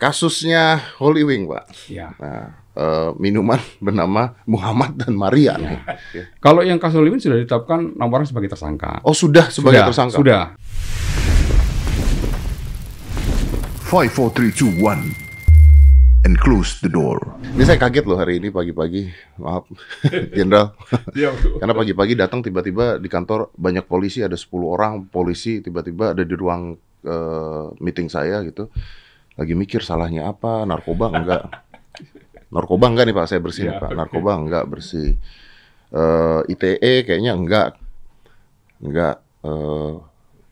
Kasusnya Holy Wing, Pak. Ya. Nah, eh, minuman bernama Muhammad dan Maria. nih. Kalau yang kasus Liwin sudah ditetapkan enam orang sebagai tersangka. Oh, sudah sebagai sudah, tersangka. Sudah. 5, 4, 3, 2, 1. And close the door. Ini saya kaget loh hari ini pagi-pagi. Maaf, Jenderal. Karena pagi-pagi datang tiba-tiba di kantor banyak polisi, ada 10 orang polisi tiba-tiba ada di ruang eh, meeting saya gitu. Lagi mikir salahnya apa, narkoba enggak. Narkoba enggak nih Pak, saya bersih nih, Iya, Pak. Narkoba enggak bersih. Eh, ITE kayaknya enggak. Enggak. Eh,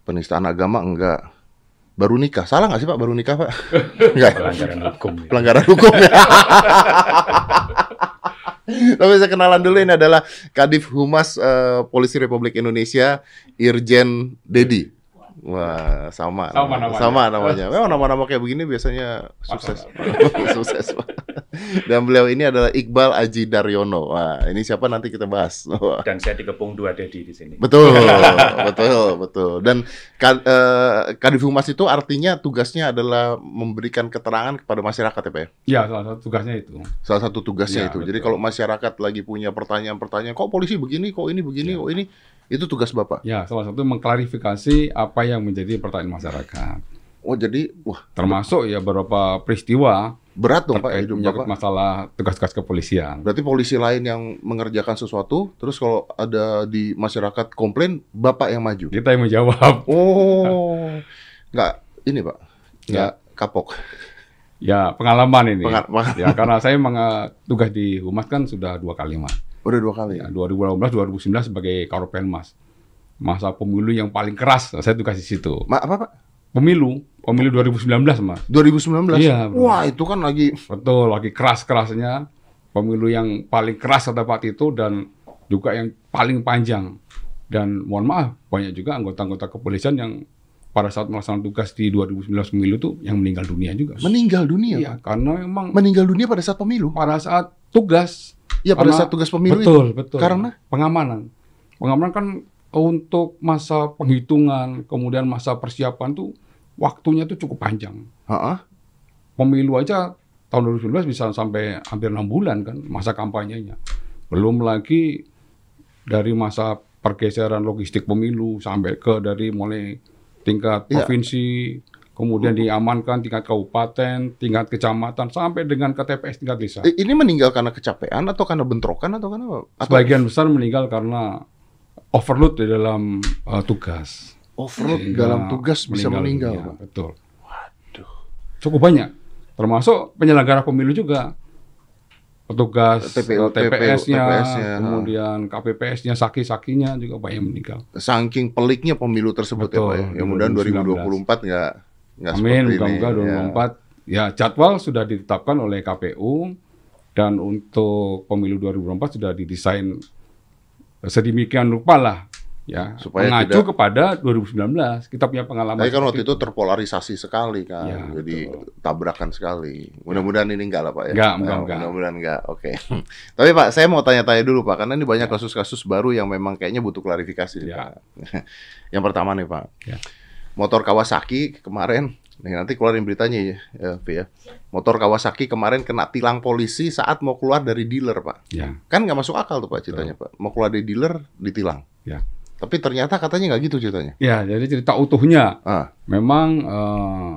penistaan agama enggak. Baru nikah. Salah nggak sih Pak baru nikah Pak? Enggak. pelanggaran hukum. ya. pelanggaran hukum ya. Tapi saya kenalan dulu ini adalah Kadif Humas eh, Polisi Republik Indonesia Irjen Dedi. Wah, sama. Sama namanya. namanya. Sama namanya. Memang nama-nama kayak begini biasanya sukses. sukses. Pak. Dan beliau ini adalah Iqbal Aji Daryono. Wah, ini siapa nanti kita bahas. Wah. Dan saya dikepung dua dedi di sini. Betul, betul, betul. Dan eh, Kadif Humas itu artinya tugasnya adalah memberikan keterangan kepada masyarakat ya, Pak ya? Ya, salah satu tugasnya itu. Salah satu tugasnya Ya, itu. Jadi betul. kalau masyarakat lagi punya pertanyaan-pertanyaan, kok polisi begini, kok ini begini, Ya. kok ini, itu tugas Bapak. Ya, salah satu mengklarifikasi apa yang menjadi pertanyaan masyarakat. Oh, jadi wah, Termasuk ya beberapa peristiwa berat dong Pak terkait hidup Bapak. masalah tugas-tugas kepolisian. Berarti polisi lain yang mengerjakan sesuatu, terus kalau ada di masyarakat komplain, Bapak yang maju. Kita yang menjawab. Oh, nggak ini Pak, nggak kapok. Ya, pengalaman ini. Pengal- Ya, karena saya tugas di Humas kan sudah dua kali, Mas. Udah dua kali. Ya, 2018, 2019 sebagai Karopenmas. Masa pemilu yang paling keras, saya tugas di situ. Ma, apa Pak? Pemilu, pemilu 2019, Mas. 2019? Iya, benar. Wah, itu kan lagi Betul, lagi keras-kerasnya. Pemilu yang paling keras kata Pak Tito dan juga yang paling panjang. Dan mohon maaf, banyak juga anggota-anggota kepolisian yang pada saat melaksanakan tugas di 2019 pemilu itu yang meninggal dunia juga. meninggal dunia. Iya, karena memang Meninggal dunia pada saat pemilu. pada saat tugas Iya, pada saat tugas pemilu betul, itu. betul. Karena pengamanan. Pengamanan kan untuk masa penghitungan, kemudian masa persiapan tuh waktunya tuh cukup panjang. Heeh. Pemilu aja tahun 2019 bisa sampai hampir enam bulan kan masa kampanyenya. Belum lagi dari masa pergeseran logistik pemilu sampai ke dari mulai tingkat Iya. provinsi, kemudian diamankan tingkat kabupaten, tingkat kecamatan sampai dengan ke TPS tingkat desa. Ini meninggal karena kecapean atau karena bentrokan atau karena apa? Atau Sebagian besar meninggal karena overload di dalam uh, tugas. overload Sehingga dalam tugas bisa meninggal, dunia. Pak. Betul. Cukup banyak. Termasuk penyelenggara pemilu juga. Petugas TPU, TPS-nya, ha. kemudian KPPS-nya, saki-sakinya juga banyak meninggal. Saking peliknya pemilu tersebut Betul, ya, Pak ya. di Ya mudahan 2019. 2024 nggak nggak Amin, ini. moga-moga Ya. 2024. Ya, jadwal sudah ditetapkan oleh KPU dan untuk pemilu 2024 sudah didesain sedemikian rupa lah ya Supaya mengacu tidak- kepada 2019 kita punya pengalaman Tapi kan waktu itu terpolarisasi sekali kan, Ya, jadi betul. tabrakan sekali. Mudah-mudahan ini enggak lah Pak ya. Enggak, Ya, enggak, enggak. Mudah-mudahan enggak. Oke. Tapi Pak, saya mau tanya-tanya dulu Pak, karena ini banyak kasus-kasus baru yang memang kayaknya butuh klarifikasi Ya. Pak. yang pertama nih Pak, Ya. Motor Kawasaki kemarin, nih nanti keluarin beritanya ya, ya, ya. Motor Kawasaki kemarin kena tilang polisi saat mau keluar dari dealer Pak. ya Kan nggak masuk akal tuh Pak ceritanya Pak. Mau keluar dari dealer ditilang. Ya. Tapi ternyata katanya nggak gitu ceritanya. ya jadi cerita utuhnya Ah, memang eh,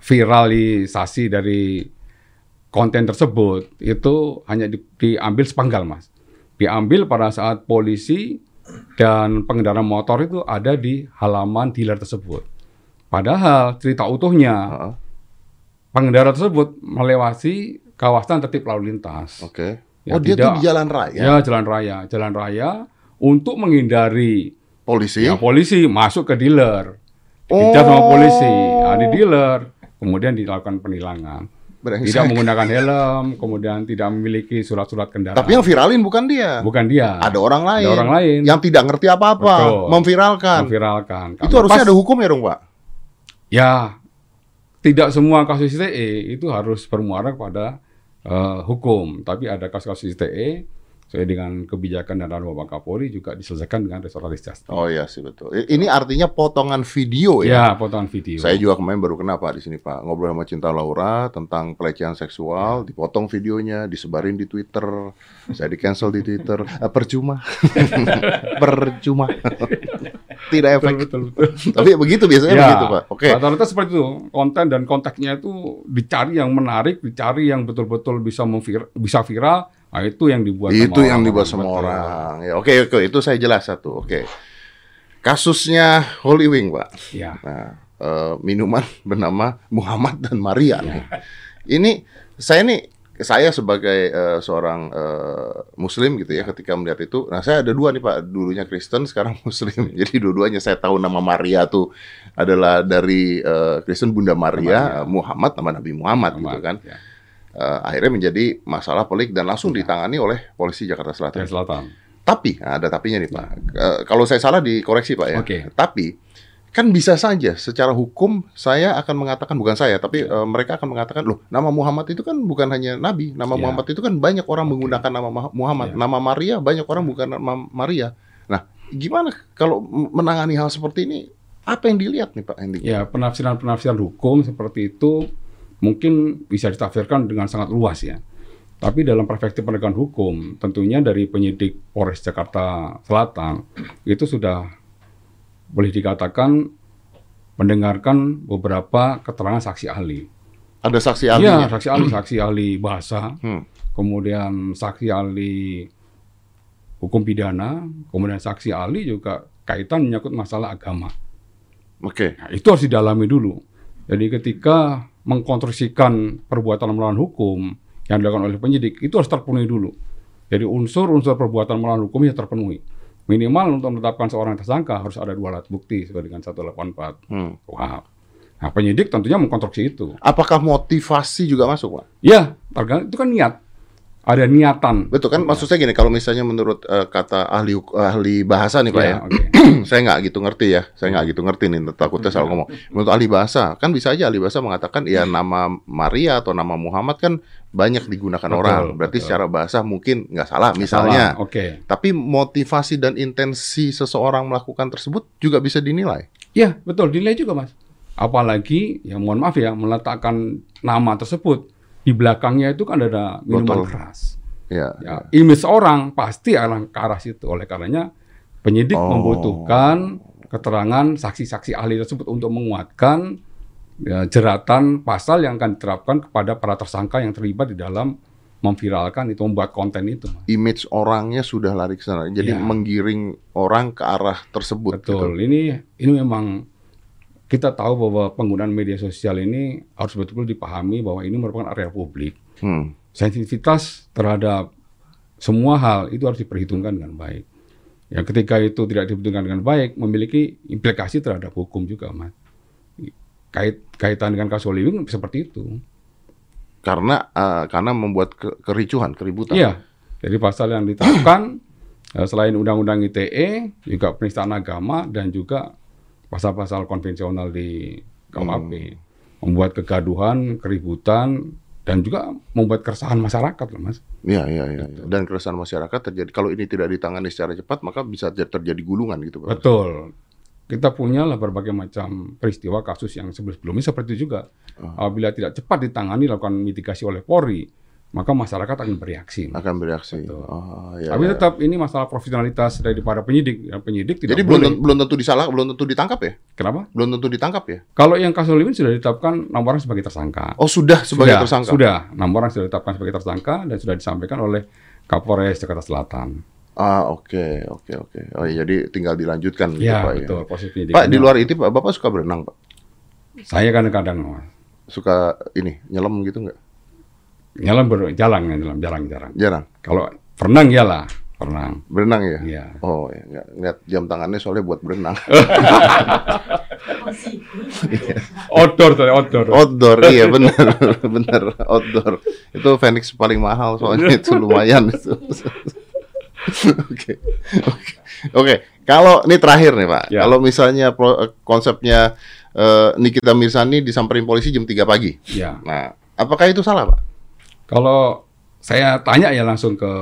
viralisasi dari konten tersebut itu hanya di- diambil sepenggal mas diambil pada saat polisi dan pengendara motor itu ada di halaman dealer tersebut padahal cerita utuhnya ah, pengendara tersebut melewati kawasan tertib lalu lintas oke. Ya, oh dia tuh di jalan raya. ya jalan raya jalan raya untuk menghindari Polisi. Ya polisi masuk ke dealer, Oh. dikejar sama polisi, nah, di dealer, kemudian dilakukan penilangan. Brengsek. Tidak menggunakan helm, kemudian tidak memiliki surat-surat kendaraan. Tapi yang viralin bukan dia. bukan dia. Ada orang lain. Ada orang lain Yang tidak ngerti apa-apa, memviralkan. memviralkan. Itu harusnya pas- ada hukum ya dong, Pak? Ya, tidak semua kasus ITE itu harus bermuara kepada eh, hukum, tapi ada kasus-kasus ITE sesuai dengan kebijakan dan arahan Bapak Kapolri juga diselesaikan dengan restoratif justice. Oh iya sih betul. Ini artinya potongan video ya. Ya, potongan video. Saya juga kemarin baru kena Pak di sini Pak ngobrol sama Cinta Laura tentang pelecehan seksual, dipotong videonya, disebarin di Twitter, saya di cancel di Twitter, Eh, percuma, percuma, tidak efek. betul, betul. Tapi begitu biasanya Ya, begitu Pak. Oke, Rata-rata seperti itu. Konten dan konteksnya itu dicari yang menarik, dicari yang betul-betul bisa memvir bisa viral. Nah, itu yang dibuat sama itu yang orang. dibuat sama Betul. orang. Ya, oke oke itu saya jelas satu. Oke, kasusnya Holy Wing Pak. Ya. Nah, eh, minuman bernama Muhammad dan Maria nih. Ini saya nih saya sebagai eh, seorang eh, Muslim gitu ya ketika melihat itu, nah saya ada dua nih Pak, dulunya Kristen sekarang Muslim. Jadi dua-duanya saya tahu nama Maria tuh adalah dari eh, Kristen Bunda Maria, Maria. Muhammad nama Nabi Muhammad, gitu Muhammad, kan. ya. Eh, akhirnya menjadi masalah pelik dan langsung ditangani oleh polisi Jakarta Selatan. Selatan. Tapi nah, ada tapinya nih Pak. Eh, kalau saya salah dikoreksi Pak ya. Oke. Tapi kan bisa saja secara hukum saya akan mengatakan bukan saya tapi eh, mereka akan mengatakan loh nama Muhammad itu kan bukan hanya nabi. Nama Ya. Muhammad itu kan banyak orang menggunakan nama Muhammad. Ya. Nama Maria banyak orang bukan nama Maria. Nah, gimana kalau menangani hal seperti ini? Apa yang dilihat nih Pak Hendy? Ya, penafsiran-penafsiran hukum seperti itu mungkin bisa ditafsirkan dengan sangat luas ya. Tapi dalam perspektif penegakan hukum, tentunya dari penyidik Polres Jakarta Selatan itu sudah boleh dikatakan mendengarkan beberapa keterangan saksi ahli. Ada saksi Iya, ahlinya. saksi ahli, saksi ahli bahasa, Hmm. kemudian saksi ahli hukum pidana, kemudian saksi ahli juga kaitan menyangkut masalah agama. Oke. Nah, itu harus didalami dulu. Jadi ketika mengkonstruksikan perbuatan melawan hukum yang dilakukan oleh penyidik, itu harus terpenuhi dulu. Jadi unsur-unsur perbuatan melawan hukum yang terpenuhi. Minimal untuk menetapkan seorang tersangka harus ada dua alat bukti sesuai dengan 184 Hmm. KUHP. Nah, penyidik tentunya mengkonstruksi itu. Apakah motivasi juga masuk, Pak? Ya, itu kan niat. Ada niatan. Betul kan maksud saya gini kalau misalnya menurut eh, kata ahli ahli bahasa nih Pak ya. Ya, oke. saya nggak gitu ngerti ya. Saya nggak gitu ngerti nih takutnya salah ngomong. Menurut ahli bahasa kan bisa aja ahli bahasa mengatakan ya nama Maria atau nama Muhammad kan banyak digunakan Betul, orang. Berarti betul. secara bahasa mungkin nggak salah misalnya. Salah, Oke. Tapi motivasi dan intensi seseorang melakukan tersebut juga bisa dinilai. Ya, betul. Dinilai juga, Mas. Apalagi, ya mohon maaf ya, meletakkan nama tersebut. Di belakangnya itu kan ada minuman Botol. keras. Ya. Ya, image orang pasti akan ke arah situ. Oleh karenanya, penyidik Oh. membutuhkan keterangan saksi-saksi ahli tersebut untuk menguatkan ya, jeratan pasal yang akan diterapkan kepada para tersangka yang terlibat di dalam memviralkan itu, membuat konten itu. Image orangnya sudah lari ke sana. Jadi Ya. menggiring orang ke arah tersebut. gitu. Betul. Ini ini memang kita tahu bahwa penggunaan media sosial ini harus betul-betul dipahami bahwa ini merupakan area publik. Hmm. Sensitivitas terhadap semua hal itu harus diperhitungkan dengan baik. Ya, ketika itu tidak diperhitungkan dengan baik, memiliki implikasi terhadap hukum juga, Mas. Kait kaitan dengan kasus Oliwing seperti itu. Karena eh, karena membuat ke- kericuhan, keributan. Iya. Jadi pasal yang diterapkan eh, selain Undang-Undang ITE juga penistaan agama dan juga pasal-pasal konvensional di KUHP membuat kegaduhan, keributan dan juga membuat keresahan masyarakat loh Mas. Iya, iya, iya. iya. Dan keresahan masyarakat terjadi. Kalau ini tidak ditangani secara cepat, maka bisa ter- terjadi gulungan gitu, Pak. Betul. Kita punya lah berbagai macam peristiwa kasus yang sebelum-sebelumnya seperti itu juga. Apabila tidak cepat ditangani lakukan mitigasi oleh Polri, maka masyarakat akan bereaksi. Akan bereaksi. Betul. Oh, iya, Tapi iya. tetap ini masalah profesionalitas dari para penyidik. Ya, penyidik tidak Jadi belum boleh. tentu, belum tentu disalah, belum tentu ditangkap ya? Kenapa? Belum tentu ditangkap ya? Kalau yang kasus Oliwin sudah ditetapkan enam orang sebagai tersangka. Oh, sudah sebagai sudah, tersangka. Sudah, enam orang sudah ditetapkan sebagai tersangka dan sudah disampaikan oleh Kapolres Jakarta Selatan. Ah, oke, oke, oke. Oh, iya, jadi tinggal dilanjutkan gitu, Ya, Pak ya. betul. Proses Pak, penyidikannya. di luar itu Pak, Bapak suka berenang, Pak? Saya kadang-kadang Mas, Suka ini, nyelam gitu nggak? Nyelam ber- jalan, nyelam jarang-jarang. Jarang. Kalau renang iyalah, renang. Berenang ya? Iya. Oh, ya. nggak ngeliat jam tangannya soalnya buat berenang. Outdoor, sorry, outdoor. Outdoor, iya benar, benar outdoor. Itu Phoenix paling mahal soalnya itu lumayan itu. Oke, oke, oke. Kalau ini terakhir nih Pak, Ya. kalau misalnya pro- eh, konsepnya eh, Nikita Mirzani disamperin polisi jam 3 pagi, Ya. nah apakah itu salah Pak? Kalau saya tanya ya langsung ke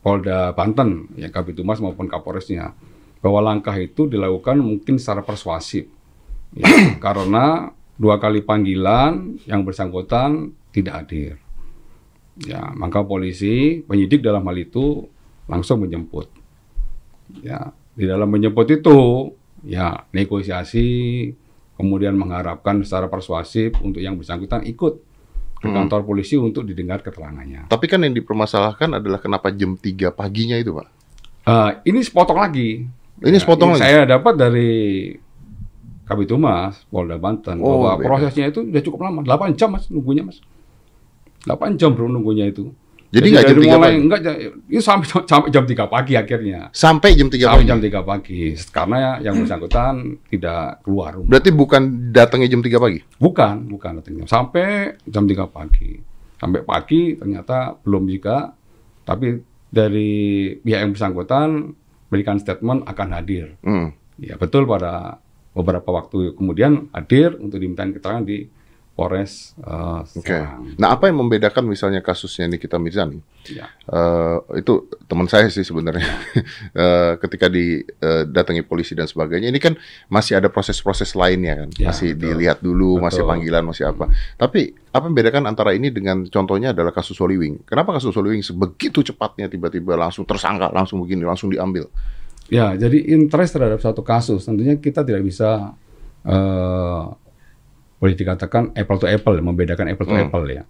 Polda Banten, ya Kabitumas maupun Kapolresnya, bahwa langkah itu dilakukan mungkin secara persuasif, ya, karena dua kali panggilan yang bersangkutan tidak hadir. Ya, maka polisi penyidik dalam hal itu langsung menjemput. Ya, di dalam menjemput itu ya negosiasi kemudian mengharapkan secara persuasif untuk yang bersangkutan ikut ke Hmm. kantor polisi untuk didengar keterangannya. Tapi kan yang dipermasalahkan adalah kenapa jam 3 paginya itu, Pak. Eh, ini sepotong lagi. Ini sepotong lagi? Saya dapat dari Kabitumas Polda Banten Oh, bahwa beda. prosesnya itu sudah cukup lama, 8 jam Mas nunggunya Mas. 8 jam bro nunggunya itu. Jadi nggak jam dari 3 mulai, pagi? Enggak, itu sampai sampai jam 3 pagi akhirnya. Sampai jam 3 Sampai pagi. jam 3 pagi karena yang bersangkutan tidak keluar rumah. Berarti bukan datangnya jam 3 pagi? Bukan, bukan artinya. Sampai jam 3 pagi. Sampai pagi ternyata belum juga, tapi dari pihak yang bersangkutan berikan statement akan hadir. Hmm. Ya betul pada beberapa waktu kemudian hadir untuk dimintain keterangan di Polres eh, Oke. Serang. Nah, apa yang membedakan misalnya kasusnya Nikita Mirzani? Ya. Eh, itu teman saya sih sebenarnya. Eh, ketika didatangi polisi dan sebagainya, ini kan masih ada proses-proses lainnya kan, Ya, masih betul. dilihat dulu, masih Betul. panggilan, masih apa. Tapi apa yang membedakan antara ini dengan contohnya adalah kasus Soliwing? Kenapa kasus Soliwing sebegitu cepatnya tiba-tiba langsung tersangka, langsung begini, langsung diambil? Ya, jadi interest terhadap satu kasus tentunya kita tidak bisa eh boleh dikatakan apple to apple, membedakan apple to Hmm. apple ya.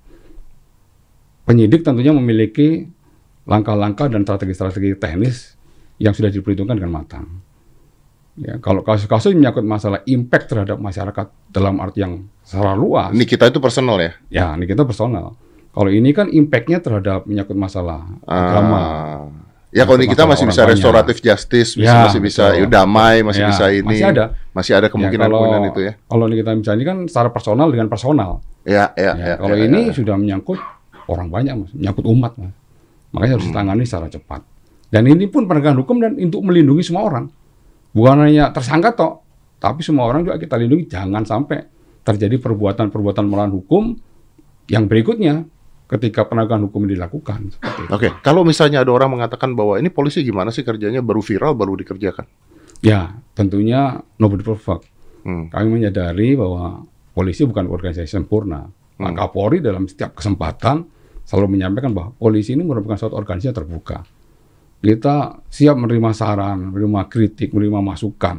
Penyidik tentunya memiliki langkah-langkah dan strategi-strategi teknis yang sudah diperhitungkan dengan matang. Ya, kalau kasus-kasus menyangkut masalah impact terhadap masyarakat dalam arti yang secara luas, Nikita itu personal ya? ya ini kita personal. Kalau ini kan impactnya terhadap menyangkut masalah agama, Ah. Ya kalau Masalah Nikita masih bisa banyak. restoratif justice, Ya, masih bisa betul. ya, damai, masih Ya, bisa ini. masih ada. Masih ada kemungkinan, Ya, kalau, kemungkinan itu ya. Kalau ini kita ini kan secara personal dengan personal. Ya, ya, Ya, ya. kalau ya, ini ya. sudah menyangkut orang banyak, mas, menyangkut umat, mas. Makanya Hmm. harus ditangani secara cepat. Dan ini pun penegakan hukum dan untuk melindungi semua orang, bukan hanya tersangka toh, tapi semua orang juga kita lindungi. Jangan sampai terjadi perbuatan-perbuatan melawan hukum yang berikutnya ketika penegakan hukum dilakukan. Oke, kalau misalnya ada orang mengatakan bahwa ini polisi gimana sih kerjanya baru viral baru dikerjakan. Ya, tentunya nobody perfect. Hmm. Kami menyadari bahwa polisi bukan organisasi sempurna. Hmm. Kapolri dalam setiap kesempatan selalu menyampaikan bahwa polisi ini merupakan suatu organisasi yang terbuka. Kita siap menerima saran, menerima kritik, menerima masukan,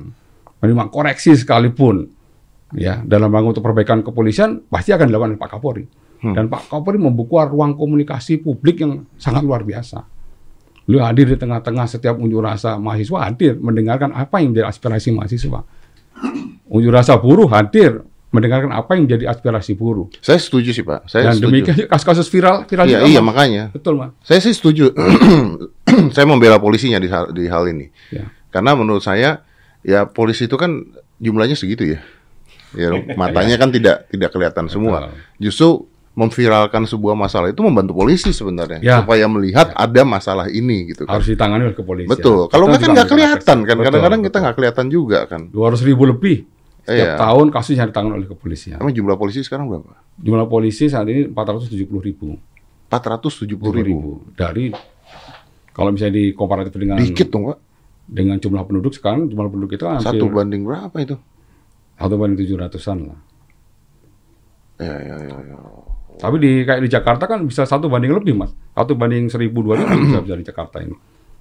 menerima koreksi sekalipun. Ya, dalam rangka untuk perbaikan kepolisian pasti akan dilakukan oleh Pak Kapolri. Hmm. Dan Pak Kapolri membuka ruang komunikasi publik yang sangat luar biasa. Beliau hadir di tengah-tengah setiap unjuk rasa mahasiswa hadir mendengarkan apa yang menjadi aspirasi mahasiswa. Unjuk rasa buruh hadir mendengarkan apa yang menjadi aspirasi buruh. Saya setuju sih Pak. Saya Dan setuju. demikian kasus-kasus viral viral Iya, juga, iya Mas. makanya. Betul, Mas. Saya sih setuju. saya membela polisinya di hal, di hal ini. Ya. Karena menurut saya ya polisi itu kan jumlahnya segitu ya. Ya matanya kan tidak tidak kelihatan semua. Justru memviralkan sebuah masalah itu membantu polisi sebenarnya Ya. supaya melihat ada masalah ini gitu kan. Harus ditangani oleh kepolisian. Betul. Kalau nggak kan nggak kelihatan kan. Kadang-kadang kita nggak kelihatan juga kan. 200 ribu lebih setiap Iya. tahun kasus yang ditangani oleh kepolisian. Emang jumlah polisi sekarang berapa? Jumlah polisi saat ini 470 ribu. 470 ribu. Dari kalau misalnya di komparatif dengan Dikit dong Pak. dengan jumlah penduduk sekarang jumlah penduduk kita hampir Satu banding berapa itu? satu banding 700-an lah. Ya, ya, ya, ya. Tapi di kayak di Jakarta kan bisa satu banding lebih mas, satu banding seribu dua ribu bisa bisa di Jakarta ini.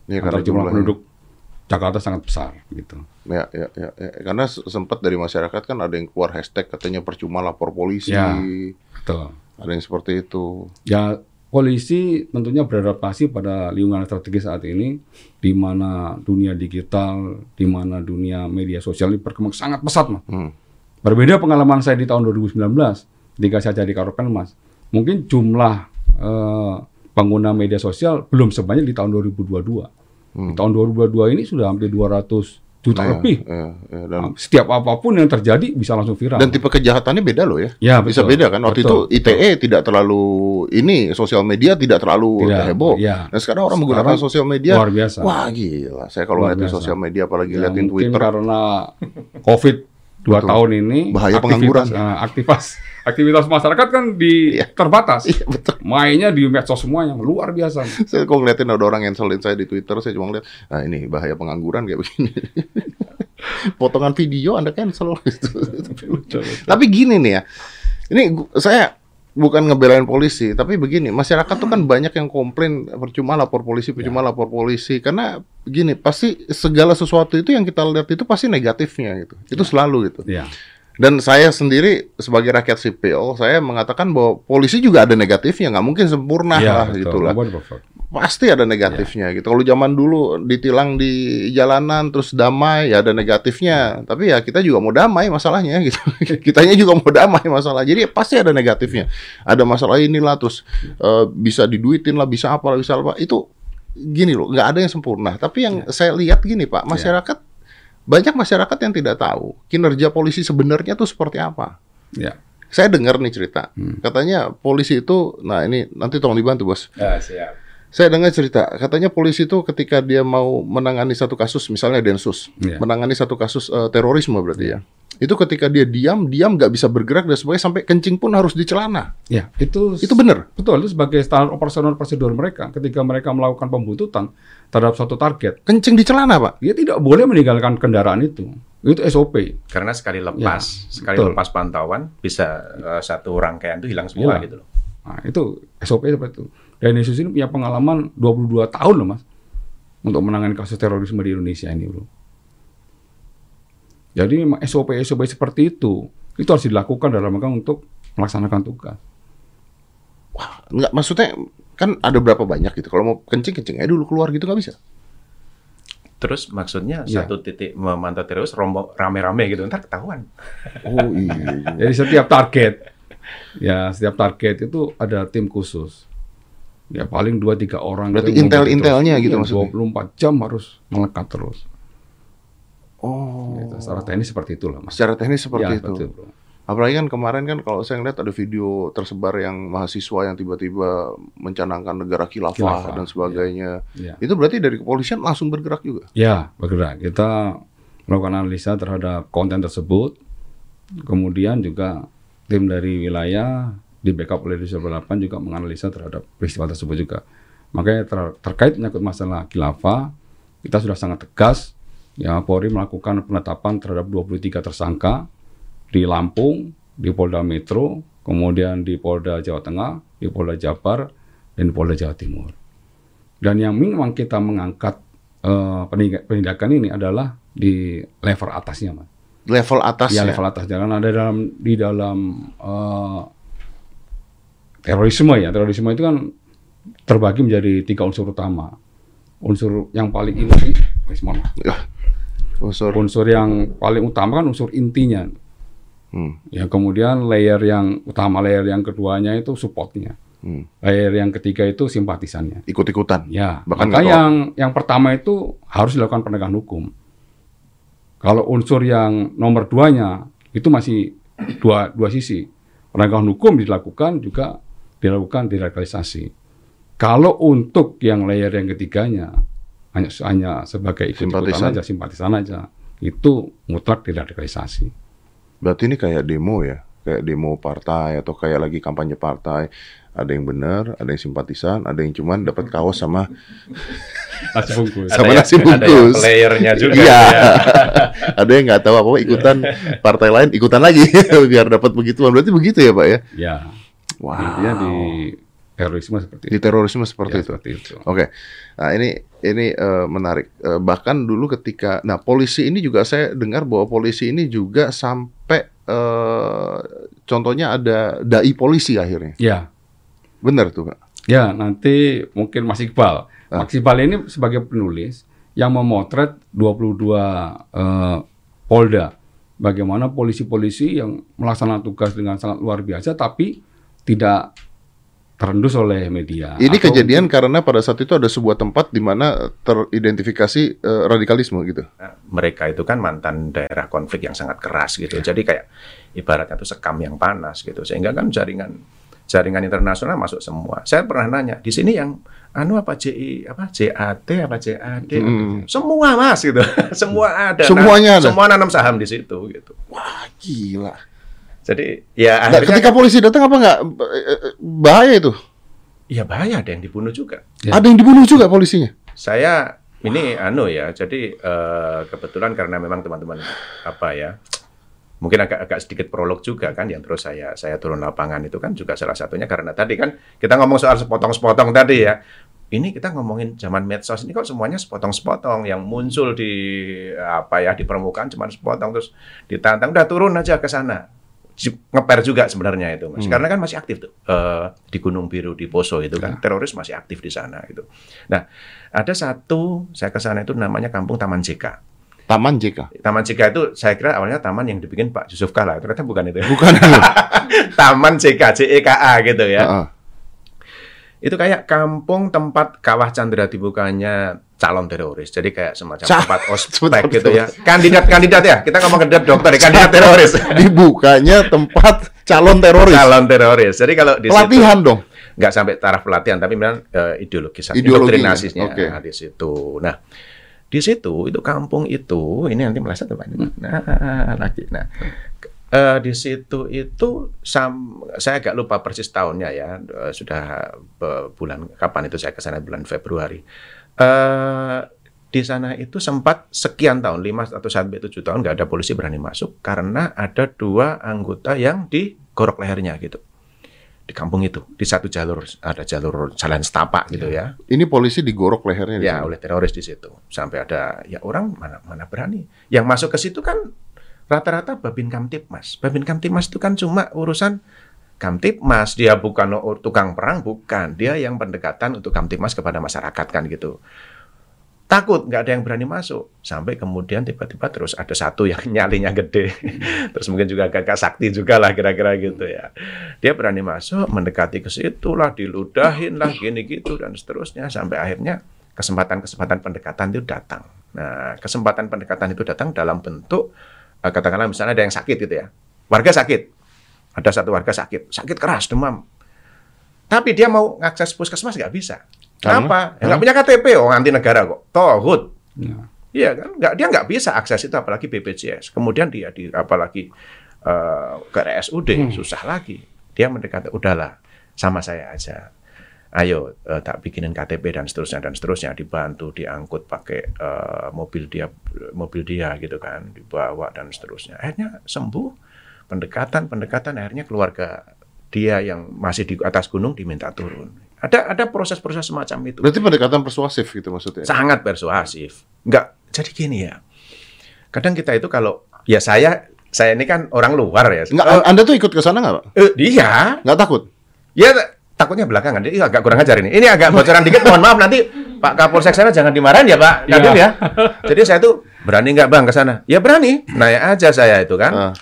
Ya, Antara karena jumlah jumlahnya. penduduk Jakarta sangat besar gitu. Ya, ya, ya, ya. Karena se- sempat dari masyarakat kan ada yang keluar hashtag katanya percuma lapor polisi. Ya. Betul. Ada yang seperti itu. Ya polisi tentunya beradaptasi pada lingkungan strategis saat ini, di mana dunia digital, di mana dunia media sosial ini berkembang sangat pesat mas. Hmm. Berbeda pengalaman saya di tahun 2019 ketika saya jadi Karopenmas. Mungkin jumlah eh, pengguna media sosial belum sebanyak di tahun 2022. Di tahun 2022 ini sudah hampir 200 juta Nah, lebih. ya, ya, dan Setiap apa pun yang terjadi bisa langsung viral. dan tipe kejahatannya beda loh ya. Ya, Bisa betul. beda kan. Waktu Betul, itu ITE tidak terlalu ini sosial media tidak terlalu Tidak, heboh. ya. Dan sekarang orang Sekarang menggunakan sosial media. luar biasa. Wah gila. Saya kalau lihatin biasa. sosial media apalagi Ya, liatin Twitter. karena COVID dua Betul. tahun ini Bahaya aktivitas, pengangguran. eh, aktivitas aktivitas masyarakat kan di Iya. terbatas. Iya betul. Mainnya di medsos semua yang luar biasa. Saya kok ngeliatin ada orang yang ngeselin saya di Twitter, saya cuma ngeliat, ah ini bahaya pengangguran kayak begini. Potongan video Anda cancel gitu. Tapi gini nih ya, ini saya bukan ngebelain polisi, tapi begini, masyarakat tuh kan banyak yang komplain percuma lapor polisi, percuma lapor polisi, karena gini, pasti segala sesuatu itu yang kita lihat itu pasti negatifnya gitu, itu selalu gitu. Ya. Dan saya sendiri sebagai rakyat sipil, saya mengatakan bahwa polisi juga ada negatifnya, nggak mungkin sempurna ya, lah betul. gitu lah. Pasti ada negatifnya gitu. Kalau zaman dulu ditilang di jalanan terus damai ya ada negatifnya. Tapi ya kita juga mau damai masalahnya gitu. Kitanya juga mau damai masalah. Jadi pasti ada negatifnya. Ada masalah inilah terus eh, bisa diduitin lah, bisa apa lah, bisa apa. Itu gini loh, nggak ada yang sempurna. Tapi yang saya lihat gini Pak, masyarakat banyak masyarakat yang tidak tahu kinerja polisi sebenarnya tuh seperti apa. Ya. Saya dengar nih cerita, katanya polisi itu, nah ini nanti tolong dibantu bos. Ah, siap. Saya dengar cerita, katanya polisi itu ketika dia mau menangani satu kasus, misalnya Densus, Iya. menangani satu kasus eh, terorisme berarti ya. Itu ketika dia diam, diam nggak bisa bergerak dan sebagainya sampai kencing pun harus di celana. Ya, itu Itu benar. betul itu sebagai standar operasional prosedur mereka ketika mereka melakukan pembuntutan terhadap suatu target. Kencing di celana, Pak. Dia tidak boleh meninggalkan kendaraan itu. Itu SOP. Karena sekali lepas, sekali betul. lepas pantauan bisa eh, satu rangkaian itu hilang semua Iya. gitu loh. Nah, itu SOP seperti itu. Dan Yesus ini punya pengalaman 22 tahun loh, Mas. Untuk menangani kasus terorisme di Indonesia ini, Bro. Jadi memang SOP-SOP seperti itu itu harus dilakukan dalam rangka untuk melaksanakan tugas. Nggak, maksudnya kan ada berapa banyak gitu. Kalau mau kencing, kencing aja dulu keluar gitu nggak bisa. Terus maksudnya Iya. satu titik memantau terus rombong rame-rame gitu ntar ketahuan. Oh iya. Jadi setiap target, ya setiap target itu ada tim khusus. Ya paling 2-3 orang. Berarti itu intel-intelnya terus. gitu Iya, maksudnya? 24 jam harus melekat terus. Oh. Gitu. Secara teknis seperti itulah, Mas. Secara teknis seperti Ya, itu. betul, bro. Apalagi kan kemarin kan kalau saya ngeliat ada video tersebar yang mahasiswa yang tiba-tiba mencanangkan negara khilafah, Khilafah, dan sebagainya. Ya. Itu berarti dari kepolisian langsung bergerak juga. Ya, bergerak. Kita melakukan analisa terhadap konten tersebut. Kemudian juga tim dari wilayah di backup oleh Divisi 8 juga menganalisa terhadap peristiwa tersebut juga. Makanya ter- terkait menyangkut masalah khilafah, kita sudah sangat tegas. Ya, Polri melakukan penetapan terhadap 23 tersangka di Lampung, di Polda Metro, kemudian di Polda Jawa Tengah, di Polda Jabar, dan di Polda Jawa Timur. Dan yang memang kita mengangkat penindak- penindakan ini adalah di level atasnya, mas. Level atas Ya, ya. level atas. Jangan ada dalam di dalam eh, terorisme ya. Terorisme itu kan terbagi menjadi tiga unsur utama. Unsur yang paling inti. Unsur. unsur yang paling utama kan unsur intinya. Hmm. Ya, kemudian layer yang utama, layer yang keduanya itu supportnya. Hmm. Layer yang ketiga itu simpatisannya. Ikut-ikutan. Ya, Bahkan maka yang yang pertama itu harus dilakukan penegakan hukum. Kalau unsur yang nomor duanya itu masih dua dua sisi. Penegakan hukum dilakukan juga dilakukan deradikalisasi. Kalau untuk yang layer yang ketiganya hanya hanya sebagai ikut Simpatisan. aja, simpatisan aja, itu mutlak deradikalisasi. Berarti ini kayak demo ya, kayak demo partai atau kayak lagi kampanye partai. Ada yang benar, ada yang simpatisan, ada yang cuman dapat kaos sama Nasi bungkus. Sama yang- nasi Ada yang bungkus. playernya juga. Iya. ya. ada yang nggak tahu apa ikutan partai lain ikutan lagi biar dapat begituan. Berarti begitu ya, Pak ya? Ya, Wow. intinya di terorisme seperti Di itu. terorisme seperti Ya, itu. seperti itu. Oke, nah ini ini eh, menarik. Eh, bahkan dulu ketika, nah polisi ini juga saya dengar bahwa polisi ini juga sampai eh, contohnya ada dai polisi akhirnya. Ya, Benar tuh, Pak. Ya, nanti mungkin Mas Iqbal. Ah. Mas Iqbal ini sebagai penulis yang memotret 22 eh, Polda. Bagaimana polisi-polisi yang melaksanakan tugas dengan sangat luar biasa tapi tidak terendus oleh media. Ini Atau- kejadian karena pada saat itu ada sebuah tempat di mana teridentifikasi eh, radikalisme gitu. Nah, mereka itu kan mantan daerah konflik yang sangat keras gitu. Jadi kayak ibaratnya itu sekam yang panas gitu. Sehingga kan jaringan jaringan internasional masuk semua. Saya pernah nanya di sini yang anu apa JI apa JAT apa JAD Hmm. semua mas gitu semua ada Semuanya ada? semua nanam saham di situ gitu Wah, gila. Jadi ya Nah, ketika polisi datang apa nggak bahaya itu? ya bahaya ada yang dibunuh juga Ya. Ada yang dibunuh juga polisinya. saya ini anu ya jadi eh, kebetulan karena memang teman-teman apa ya mungkin agak agak sedikit prolog juga kan yang terus saya saya turun lapangan itu kan juga salah satunya karena tadi kan kita ngomong soal sepotong-sepotong tadi ya ini kita ngomongin zaman medsos ini kok semuanya sepotong-sepotong yang muncul di apa ya di permukaan cuma sepotong terus ditantang udah turun aja ke sana ngeper juga sebenarnya itu mas karena kan masih aktif tuh eh, di Gunung Biru di Poso itu kan teroris masih aktif di sana gitu nah ada satu saya ke sana itu namanya Kampung Taman JK Taman JK. Taman JK itu saya kira awalnya taman yang dibikin Pak Yusuf Kala ternyata bukan itu ya. Bukan. taman JK JEKA gitu ya Heeh. itu kayak kampung tempat kawah Chandra dibukanya calon teroris. Jadi kayak semacam Ca- tempat ospek gitu ya. Kandidat-kandidat ya. Kita ngomong kandidat dokter ya, kandidat teroris. Dibukanya tempat calon teroris. calon teroris. Jadi kalau di Pelatihan situ dong. nggak sampai taraf pelatihan tapi memang eh, ideologis indoktrinasinya oke. di situ. Nah, di situ itu kampung itu ini nanti meleset tuh Pak. Nah, lagi. Nah, eh, di situ itu sam, saya agak lupa persis tahunnya ya. eh, sudah bulan kapan itu saya ke sana bulan Februari. Eh di sana itu sempat sekian tahun, 5 atau sampai 7 tahun nggak ada polisi berani masuk karena ada dua anggota yang digorok lehernya gitu. Di kampung itu, di satu jalur ada jalur jalan setapak gitu ya. Ini polisi digorok lehernya di Ya, oleh teroris di situ. Sampai ada ya orang mana mana berani. Yang masuk ke situ kan rata-rata Babin Kamtipmas. Babin Kamtipmas itu kan cuma urusan Kamtipmas, dia bukan tukang perang, bukan. Dia yang pendekatan untuk Kamtipmas kepada masyarakat kan gitu. Takut, nggak ada yang berani masuk. Sampai kemudian tiba-tiba terus ada satu yang nyalinya gede. terus mungkin juga agak sakti juga lah kira-kira gitu ya. Dia berani masuk, mendekati ke situ lah, diludahin lah, gini gitu dan seterusnya. Sampai akhirnya kesempatan-kesempatan pendekatan itu datang. Nah, kesempatan pendekatan itu datang dalam bentuk eh, katakanlah misalnya ada yang sakit gitu ya. Warga sakit. Ada satu warga sakit, sakit keras, demam. Tapi dia mau ngakses puskesmas nggak bisa. Kenapa? Ya, nggak punya KTP, oh anti negara kok. Tohut. Ya. Iya kan, nggak dia nggak bisa akses itu apalagi BPJS. Kemudian dia di apalagi eh, ke RSUD susah lagi. Dia mendekati, udahlah sama saya aja. Ayo eh, tak bikinin KTP dan seterusnya dan seterusnya dibantu diangkut pakai eh, mobil dia mobil dia gitu kan dibawa dan seterusnya. Akhirnya sembuh pendekatan pendekatan akhirnya keluarga dia yang masih di atas gunung diminta turun. Ada ada proses-proses semacam itu Berarti pendekatan persuasif gitu maksudnya. sangat persuasif. Enggak, jadi gini ya. Kadang kita itu kalau ya saya saya ini kan orang luar ya. Nggak, Eh, Anda tuh ikut ke sana nggak, Pak? eh, dia Nggak takut? ya takutnya belakangan dia agak kurang ajar ini. Ini agak bocoran dikit, mohon maaf nanti Pak Kapolsek sana jangan dimarahin ya Pak Kadil Iya. ya. Jadi saya tuh berani nggak bang ke sana? Ya berani, naik aja saya itu kan. Ah.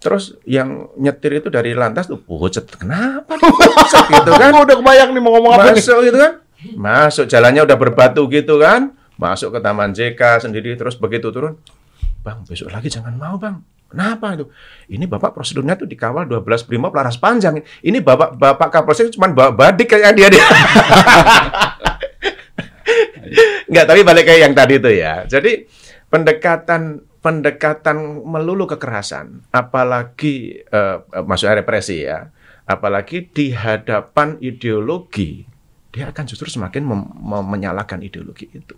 Terus yang nyetir itu dari lantas tuh pucet. Kenapa? dia pucet gitu kan? Udah kebayang nih mau ngomong apa nih. Masuk gitu kan? Masuk jalannya udah berbatu gitu kan? Masuk ke Taman JK sendiri terus begitu turun. Bang, besok lagi jangan mau, Bang. Kenapa itu? Ini Bapak prosedurnya tuh dikawal 12 Brimob laras panjang. Ini Bapak Bapak Kapolsek cuma bawa badik kayak dia dia. Enggak, tapi balik ke yang tadi itu ya. Jadi pendekatan pendekatan melulu kekerasan, apalagi eh, eh, maksudnya represi ya, apalagi di hadapan ideologi, dia akan justru semakin menyalahkan ideologi itu.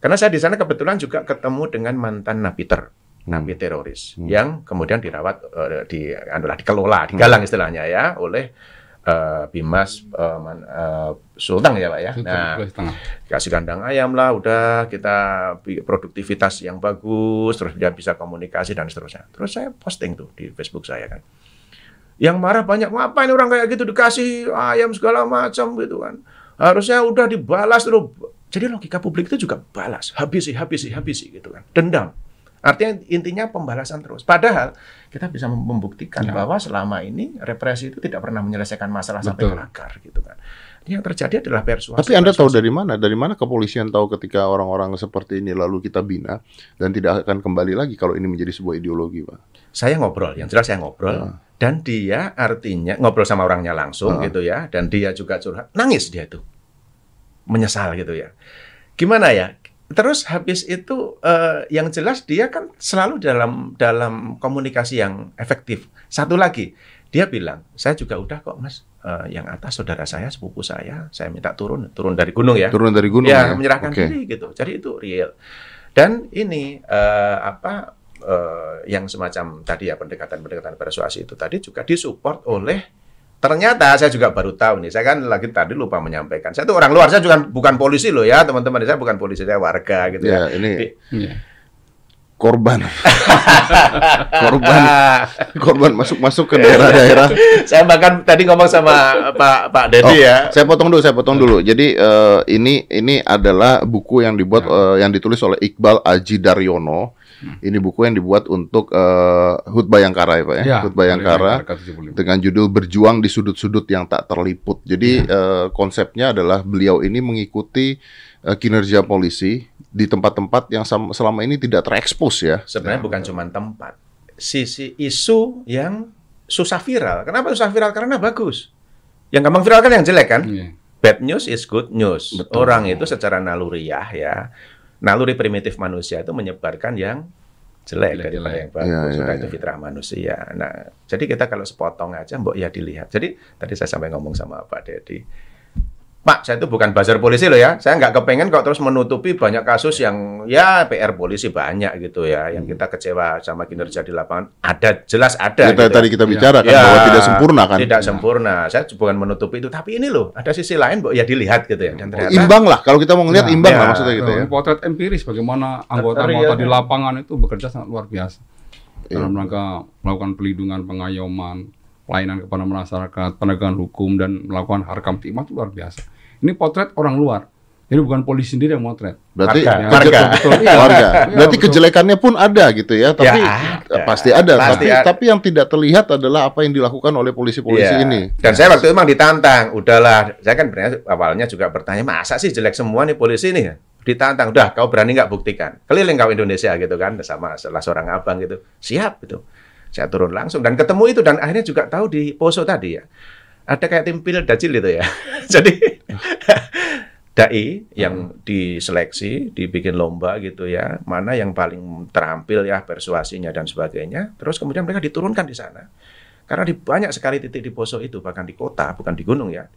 Karena saya di sana kebetulan juga ketemu dengan mantan napiter, napi teroris, yang kemudian dirawat eh, di, anulah dikelola, digalang istilahnya ya oleh eh, Bimas eh, Man- eh, Sultan ya pak ya. Nah, Nah, kasih kandang ayam lah, udah kita produktivitas yang bagus, terus dia bisa komunikasi dan seterusnya. Terus saya posting tuh di Facebook saya kan. Yang marah banyak, ngapain orang kayak gitu dikasih ayam segala macam gitu kan. Harusnya udah dibalas terus. Jadi logika publik itu juga balas, habisi, habisi, habisi gitu kan. Dendam. Artinya intinya pembalasan terus. Padahal kita bisa mem- membuktikan Ya. bahwa selama ini represi itu tidak pernah menyelesaikan masalah sampai Betul. ke akar gitu kan. Yang terjadi adalah persuasi. Tapi Anda tahu persuasi. dari mana? Dari mana kepolisian tahu ketika orang-orang seperti ini lalu kita bina dan tidak akan kembali lagi kalau ini menjadi sebuah ideologi, Pak? Saya ngobrol, yang jelas saya ngobrol dan dia artinya ngobrol sama orangnya langsung Ah. gitu ya dan dia juga curhat nangis dia tuh menyesal gitu ya gimana ya terus habis itu eh, yang jelas dia kan selalu dalam dalam komunikasi yang efektif satu lagi dia bilang saya juga udah kok mas Eh, yang atas saudara saya sepupu saya saya minta turun turun dari gunung ya Turun dari gunung ya, ya. menyerahkan Oke. diri gitu. Jadi itu real. Dan ini eh, apa eh, yang semacam tadi ya pendekatan-pendekatan persuasi itu tadi juga disupport oleh ternyata saya juga baru tahu nih. Saya kan lagi tadi lupa menyampaikan. Saya itu orang luar, saya juga bukan polisi loh ya, teman-teman. Saya bukan polisi, saya warga gitu ya. Ya, ini Di- Iya. korban. korban korban masuk-masuk ke daerah-daerah. saya bahkan tadi ngomong sama Pak Pak Dedi Oh, ya. Saya potong dulu, saya potong dulu. Jadi eh, ini ini adalah buku yang dibuat eh, yang ditulis oleh Iqbal Aji Daryono. Ini buku yang dibuat untuk eh, Hut Bayangkara ya Pak ya. Ya, Hut Bayangkara K75. dengan judul Berjuang di Sudut-Sudut yang Tak Terliput. Jadi eh, konsepnya adalah beliau ini mengikuti eh, kinerja polisi di tempat-tempat yang selama ini tidak terekspos ya. Sebenarnya bukan cuma tempat. Sisi isu yang susah viral. Kenapa susah viral? Karena bagus. Yang gampang viral kan yang jelek kan? Iya. Bad news is good news. Betul. Orang itu secara naluriah ya, naluri primitif manusia itu menyebarkan yang jelek Jelek, daripada jelek. yang bagus. Iya, iya, Karena iya. itu fitrah manusia. Nah, jadi kita kalau sepotong aja, mbok ya dilihat. Jadi tadi saya sampai ngomong sama Pak Dedi. Pak, saya itu bukan buzzer polisi loh ya. Saya nggak kepengen kok terus menutupi banyak kasus yang ya PR polisi banyak gitu ya. Yang kita kecewa sama kinerja di lapangan. Ada, jelas ada. Kita gitu. tadi kita bicara kan Ya, bahwa tidak sempurna kan. Tidak sempurna. Saya bukan menutupi itu, tapi ini loh ada sisi lain, ya dilihat gitu ya. Dan ternyata Imbang lah kalau kita mau ngelihat Ya, imbang ya. lah maksudnya gitu ya. Potret empiris bagaimana anggota-anggota di lapangan itu bekerja sangat luar biasa Iya. dalam rangka melakukan pelindungan, pengayoman, pelayanan kepada masyarakat, penegakan hukum dan melakukan harkam timah itu luar biasa. Ini potret orang luar. Jadi bukan polisi sendiri yang motret. Berarti Warga. Warga. Betul, iya. Iya, Berarti betul. kejelekannya pun ada gitu ya, tapi ada. pasti ada. Pasti tapi ada. tapi yang tidak terlihat adalah apa yang dilakukan oleh polisi-polisi Iya. ini. Dan saya waktu itu memang ditantang, udahlah. Saya kan awalnya juga bertanya, masa sih jelek semua nih polisi nih? Ditantang, udah kau berani nggak buktikan? Keliling kau Indonesia gitu kan, sama salah seorang abang gitu. Siap gitu. Saya turun langsung dan ketemu itu dan akhirnya juga tahu di Poso tadi ya. Ada kayak tim pil dacil itu ya. Jadi dai yang diseleksi, dibikin lomba gitu ya, mana yang paling terampil ya persuasinya dan sebagainya. Terus kemudian mereka diturunkan di sana. Karena di banyak sekali titik di Poso itu, bahkan di kota, bukan di gunung ya.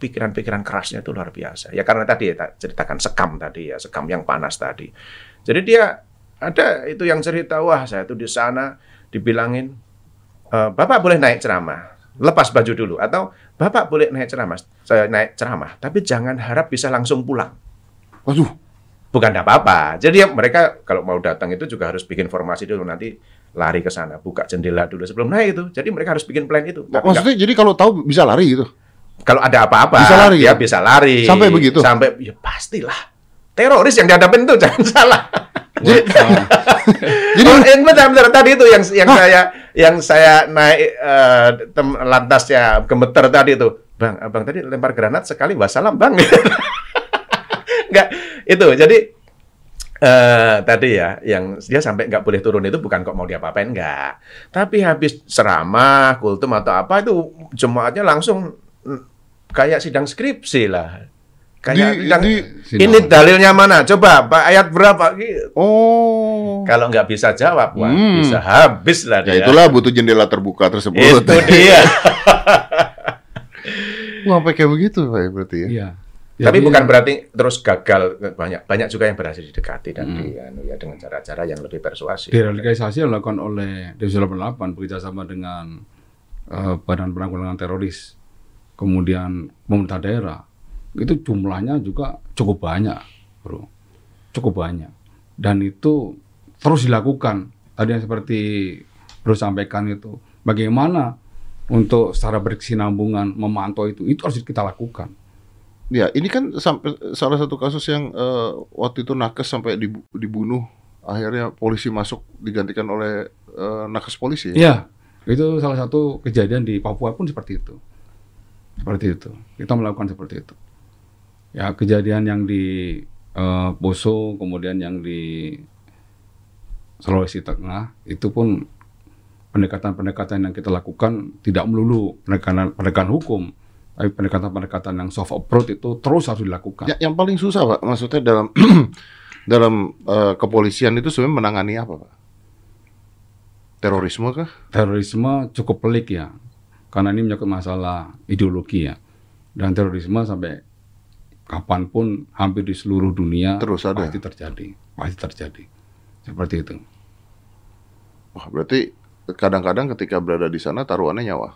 Pikiran-pikiran kerasnya itu luar biasa. Ya karena tadi ya, tak ceritakan sekam tadi ya, sekam yang panas tadi. Jadi dia ada itu yang cerita, wah saya tuh di sana dibilangin, "E, Bapak boleh naik ceramah, lepas baju dulu. Atau Bapak boleh naik ceramah, saya naik ceramah, tapi jangan harap bisa langsung pulang. Waduh, Bukan apa-apa. Jadi ya mereka kalau mau datang itu juga harus bikin formasi dulu nanti lari ke sana, buka jendela dulu sebelum naik itu. Jadi mereka harus bikin plan itu. Nggak- maksudnya jadi kalau tahu bisa lari gitu. kalau ada apa-apa Bisa lari, ya ya? bisa lari. Sampai begitu? Sampai ya pastilah. Teroris yang dihadapin itu jangan salah. Jadi, Jadi oh, yang benar, benar tadi itu yang yang saya yang saya naik eh, tem, lantasnya gemeter tadi itu. Bang, abang tadi lempar granat sekali wassalam, Bang. Enggak, itu. Jadi eh tadi ya, yang dia sampai nggak boleh turun itu bukan kok mau diapa-apain enggak. Tapi habis ceramah, kultum atau apa itu jemaatnya langsung mm, kayak sidang skripsi lah. Kayak Di- sidang, di- ini dalilnya mana? Coba, Pak ayat berapa? Gitu. oh. Kalau nggak bisa jawab, wah Hmm. bisa habis lah Ya itulah butuh jendela terbuka tersebut. Itu dia. Wah, sampai kayak begitu Pak ya, berarti ya. iya. Tapi bukan berarti terus gagal banyak banyak juga yang berhasil didekati dan Hmm. di, anu ya dengan cara-cara yang lebih persuasif. Deradikalisasi yang dilakukan oleh Densus 88 bekerjasama dengan eh, Badan Penanggulangan Teroris, kemudian pemerintah daerah, itu jumlahnya juga cukup banyak, bro, cukup banyak. Dan itu terus dilakukan. Tadi yang seperti bro sampaikan itu, bagaimana untuk secara berkesinambungan memantau itu, itu harus kita lakukan. Ya, ini kan sampai salah satu kasus yang eh, waktu itu nakes sampai dibu- dibunuh, akhirnya polisi masuk digantikan oleh eh, nakes polisi. Iya, itu salah satu kejadian di Papua pun seperti itu. Seperti itu. Kita melakukan seperti itu. Ya, kejadian yang di eh, Poso, kemudian yang di Sulawesi Tengah, itu pun pendekatan-pendekatan yang kita lakukan tidak melulu pendekatan pendekatan hukum, tapi pendekatan-pendekatan yang soft approach itu terus harus dilakukan. Ya, yang paling susah pak, maksudnya dalam dalam uh, kepolisian itu sebenarnya menangani apa pak? Terorisme kah? Terorisme cukup pelik ya, karena ini menyangkut masalah ideologi ya, dan terorisme sampai kapan pun hampir di seluruh dunia Terus ada. pasti terjadi, pasti terjadi, seperti itu. Wah, berarti kadang-kadang ketika berada di sana taruhannya nyawa.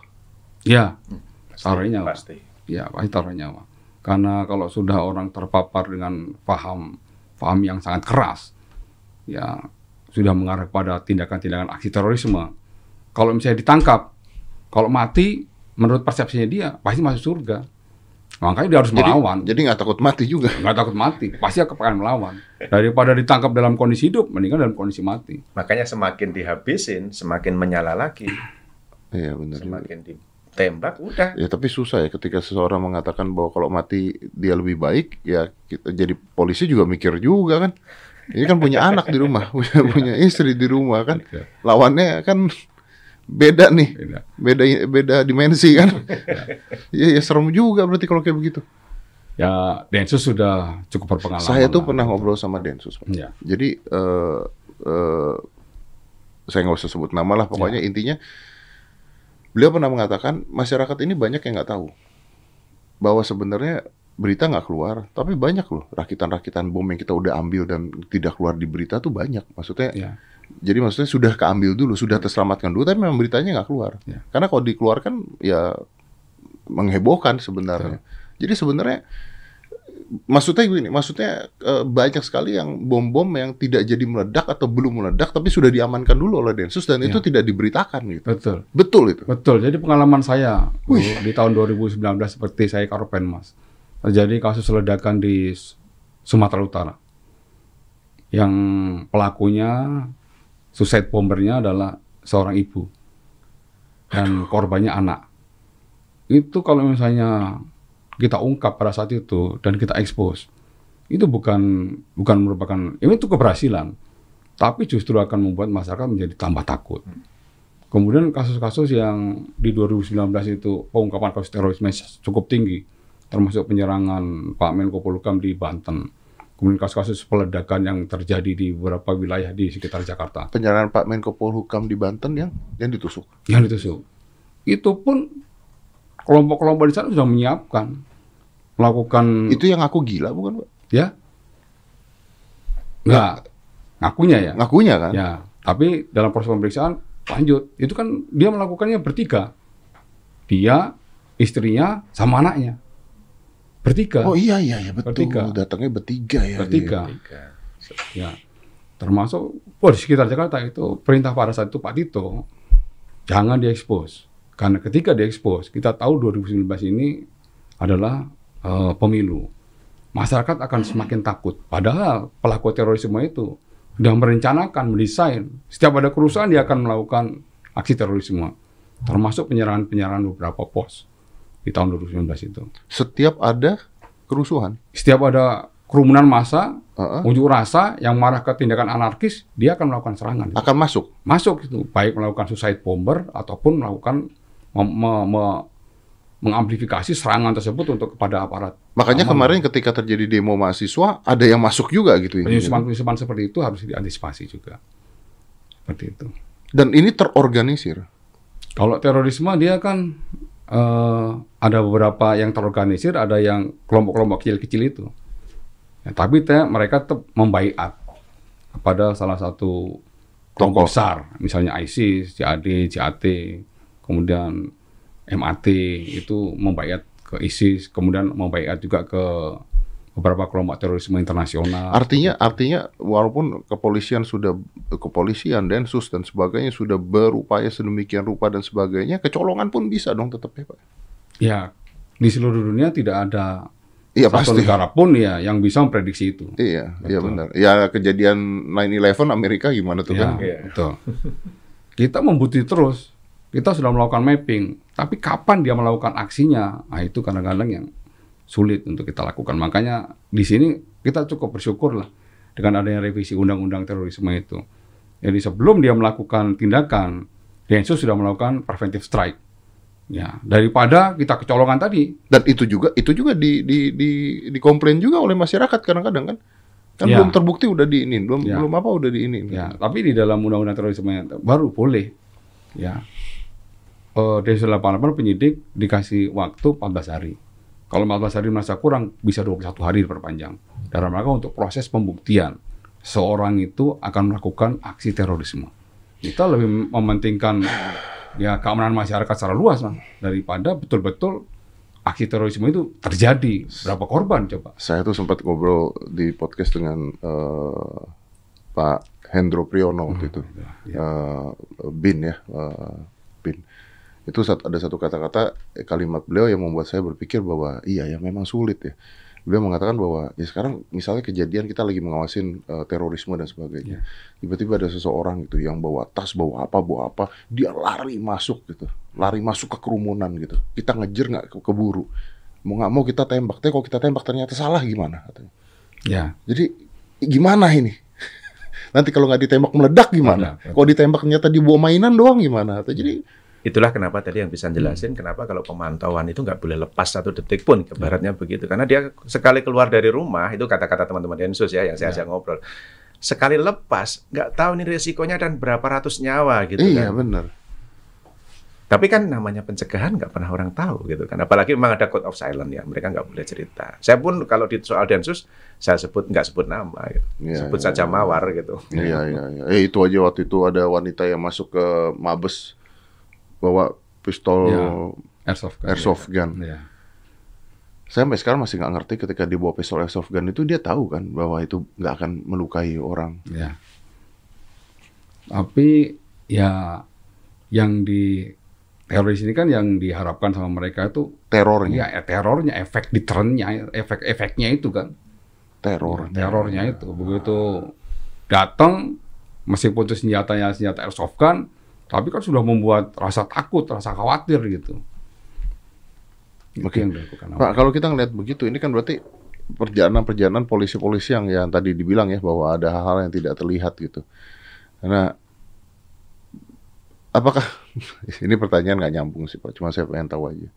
Ya, Pasti, taruhnya nyawa. Pasti. Ya, pasti taruh nyawa. Karena kalau sudah orang terpapar dengan paham paham yang sangat keras, ya sudah mengarah pada tindakan-tindakan aksi terorisme. Kalau misalnya ditangkap, kalau mati, menurut persepsinya dia pasti masuk surga. Makanya dia harus Jadi, melawan. jadi nggak takut mati juga. Nggak takut mati, pasti akan melawan. Daripada ditangkap dalam kondisi hidup, mendingan dalam kondisi mati. Makanya semakin dihabisin, semakin menyala lagi. Iya benar. juga. Semakin ditembak, udah. Ya tapi susah ya ketika seseorang mengatakan bahwa kalau mati dia lebih baik, ya kita jadi polisi juga mikir juga kan. Ini kan punya anak di rumah, punya, punya istri di rumah kan. Lawannya kan beda nih, Beda. beda beda dimensi kan. Iya ya serem juga berarti kalau kayak begitu. Ya, Densus sudah cukup berpengalaman. Saya tuh pernah ngobrol sama Densus. Ya, Jadi eh eh, saya nggak usah sebut nama lah, pokoknya intinya beliau pernah mengatakan masyarakat ini banyak yang nggak tahu bahwa sebenarnya berita nggak keluar, tapi banyak loh rakitan-rakitan bom yang kita udah ambil dan tidak keluar di berita tuh banyak. Maksudnya, ya. Jadi maksudnya sudah keambil dulu, sudah terselamatkan dulu, tapi memang beritanya nggak keluar. Ya. Karena kalau dikeluarkan ya menghebohkan sebenarnya. Jadi sebenarnya maksudnya gini, maksudnya eh, banyak sekali yang bom-bom yang tidak jadi meledak atau belum meledak tapi sudah diamankan dulu oleh Densus dan itu tidak diberitakan gitu. betul. Betul itu. Betul. Jadi pengalaman saya dulu di tahun 2019 seperti saya Karopen Mas. Terjadi kasus ledakan di Sumatera Utara. Yang pelakunya suicide bombernya adalah seorang ibu. Dan korbannya anak. Itu kalau misalnya kita ungkap pada saat itu dan kita expose, itu bukan bukan merupakan ini itu keberhasilan, tapi justru akan membuat masyarakat menjadi tambah takut. Kemudian kasus-kasus yang di 2019 itu pengungkapan kasus terorisme cukup tinggi, termasuk penyerangan Pak Menko Polhukam di Banten. Kemudian kasus-kasus peledakan yang terjadi di beberapa wilayah di sekitar Jakarta. Penyerangan Pak Menko Polhukam di Banten yang yang ditusuk. Yang ditusuk. Itu pun kelompok-kelompok di sana sudah menyiapkan melakukan Itu yang aku gila bukan, Pak? ya enggak ngakunya ya Ngakunya kan? ya tapi dalam proses pemeriksaan lanjut itu kan dia melakukannya bertiga dia istrinya sama anaknya bertiga Oh iya iya iya betul. Bertiga. Datangnya bertiga ya. bertiga Tiga. ya termasuk oh, di sekitar Jakarta itu perintah pada saat itu Pak Tito jangan diekspos karena ketika diekspos kita tahu 2019 ini adalah eh, pemilu masyarakat akan semakin takut padahal pelaku terorisme itu sudah merencanakan mendesain setiap ada kerusuhan dia akan melakukan aksi terorisme termasuk penyerangan-penyerangan beberapa pos di tahun 2019 itu Setiap ada kerusuhan. setiap ada kerumunan massa Heeh. unjuk rasa yang marah ke tindakan anarkis, dia akan melakukan serangan. akan masuk. Masuk itu, baik melakukan suicide bomber ataupun melakukan mem- me- me- mengamplifikasi serangan tersebut untuk kepada aparat. Makanya keamanan. kemarin ketika terjadi demo mahasiswa ada yang masuk juga gitu. Penyusupan-penyusupan seperti itu harus diantisipasi juga. Seperti itu. Dan ini terorganisir. Kalau terorisme dia kan eh, ada beberapa yang terorganisir, ada yang kelompok-kelompok kecil-kecil itu. Ya, tapi te- mereka tetap membaiat kepada salah satu kelompok Tokoh. besar, misalnya ISIS, JAD, JAT, kemudian MAT itu membaiat ke ISIS, kemudian membaiat juga ke beberapa kelompok terorisme internasional. Artinya artinya walaupun kepolisian sudah kepolisian Densus dan sebagainya sudah berupaya sedemikian rupa dan sebagainya, kecolongan pun bisa dong tetap ya, Pak. Ya, di seluruh dunia tidak ada Iya satu pasti. negara pun ya yang bisa memprediksi itu. Iya, iya benar. Ya kejadian 9/11 Amerika gimana tuh Ya, kan? Iya. betul. Kita membutuhkan terus. Kita sudah melakukan mapping, tapi kapan dia melakukan aksinya? Nah, itu kadang-kadang yang sulit untuk kita lakukan. Makanya di sini kita cukup bersyukur lah dengan adanya revisi undang-undang terorisme itu. Jadi sebelum dia melakukan tindakan, Densus sudah melakukan preventive strike. Ya, daripada kita kecolongan tadi. Dan itu juga itu juga di di di dikomplain juga oleh masyarakat kadang-kadang kan. Kan Ya. belum terbukti udah di ini, belum Ya. belum apa udah di ini. Ya, tapi di dalam undang-undang terorisme baru boleh. Ya. Eh Densus 88 penyidik dikasih waktu 14 hari. Kalau 14 hari merasa kurang, bisa 21 hari diperpanjang. Dalam rangka untuk proses pembuktian. Seorang itu akan melakukan aksi terorisme. Kita lebih mementingkan ya keamanan masyarakat secara luas, Bang, daripada betul-betul aksi terorisme itu terjadi. Berapa korban coba? Saya tuh sempat ngobrol di podcast dengan eh, Pak Hendro Priyono waktu itu. Eh, Bin ya, eh, Bin. Itu ada satu kata-kata eh, kalimat beliau yang membuat saya berpikir bahwa iya ya memang sulit ya. Beliau mengatakan bahwa ya sekarang misalnya kejadian kita lagi mengawasin eh, terorisme dan sebagainya. Tiba-tiba ada seseorang gitu yang bawa tas, bawa apa, bawa apa, dia lari masuk gitu. Lari masuk ke kerumunan gitu. Kita ngejer nggak ke- keburu. Mau nggak mau kita tembak. Tapi kalau kita tembak ternyata salah gimana katanya. Ya, Jadi gimana ini? Nanti kalau nggak ditembak meledak gimana? Kalau ditembak ternyata dibawa mainan doang gimana? Jadi Itulah kenapa tadi yang bisa jelasin kenapa kalau pemantauan itu nggak boleh lepas satu detik pun, ibaratnya begitu. Karena dia sekali keluar dari rumah, itu kata-kata teman-teman Densus ya, yang saya ajak ngobrol. Sekali lepas, nggak tahu ini resikonya dan berapa ratus nyawa gitu iya kan. benar. Tapi kan namanya pencegahan nggak pernah orang tahu gitu kan. Apalagi memang ada code of silence ya, mereka nggak boleh cerita. Saya pun kalau di soal Densus, saya sebut nggak sebut nama gitu. Iya, sebut iya, saja iya. mawar gitu. Iya iya iya. Eh itu aja waktu itu ada wanita yang masuk ke Mabes bawa pistol Ya. airsoft gun. airsoft gun. Ya. Saya sampai sekarang masih nggak ngerti ketika dia bawa pistol airsoft gun itu dia tahu kan bahwa itu nggak akan melukai orang. Ya. Tapi ya yang di teroris ini kan yang diharapkan sama mereka itu Terornya, ya terornya, efek deterrennya, efek-efeknya itu kan. teror. Terornya itu begitu datang meskipun itu senjatanya senjata airsoft gun, tapi kan sudah membuat rasa takut, rasa khawatir gitu. Itu Oke. yang dilakukan. Pak, kalau kita ngeliat begitu, ini kan berarti perjalanan-perjalanan polisi-polisi yang yang tadi dibilang ya bahwa ada hal-hal yang tidak terlihat gitu. Karena apakah ini pertanyaan nggak nyambung sih Pak, cuma saya pengen tahu aja.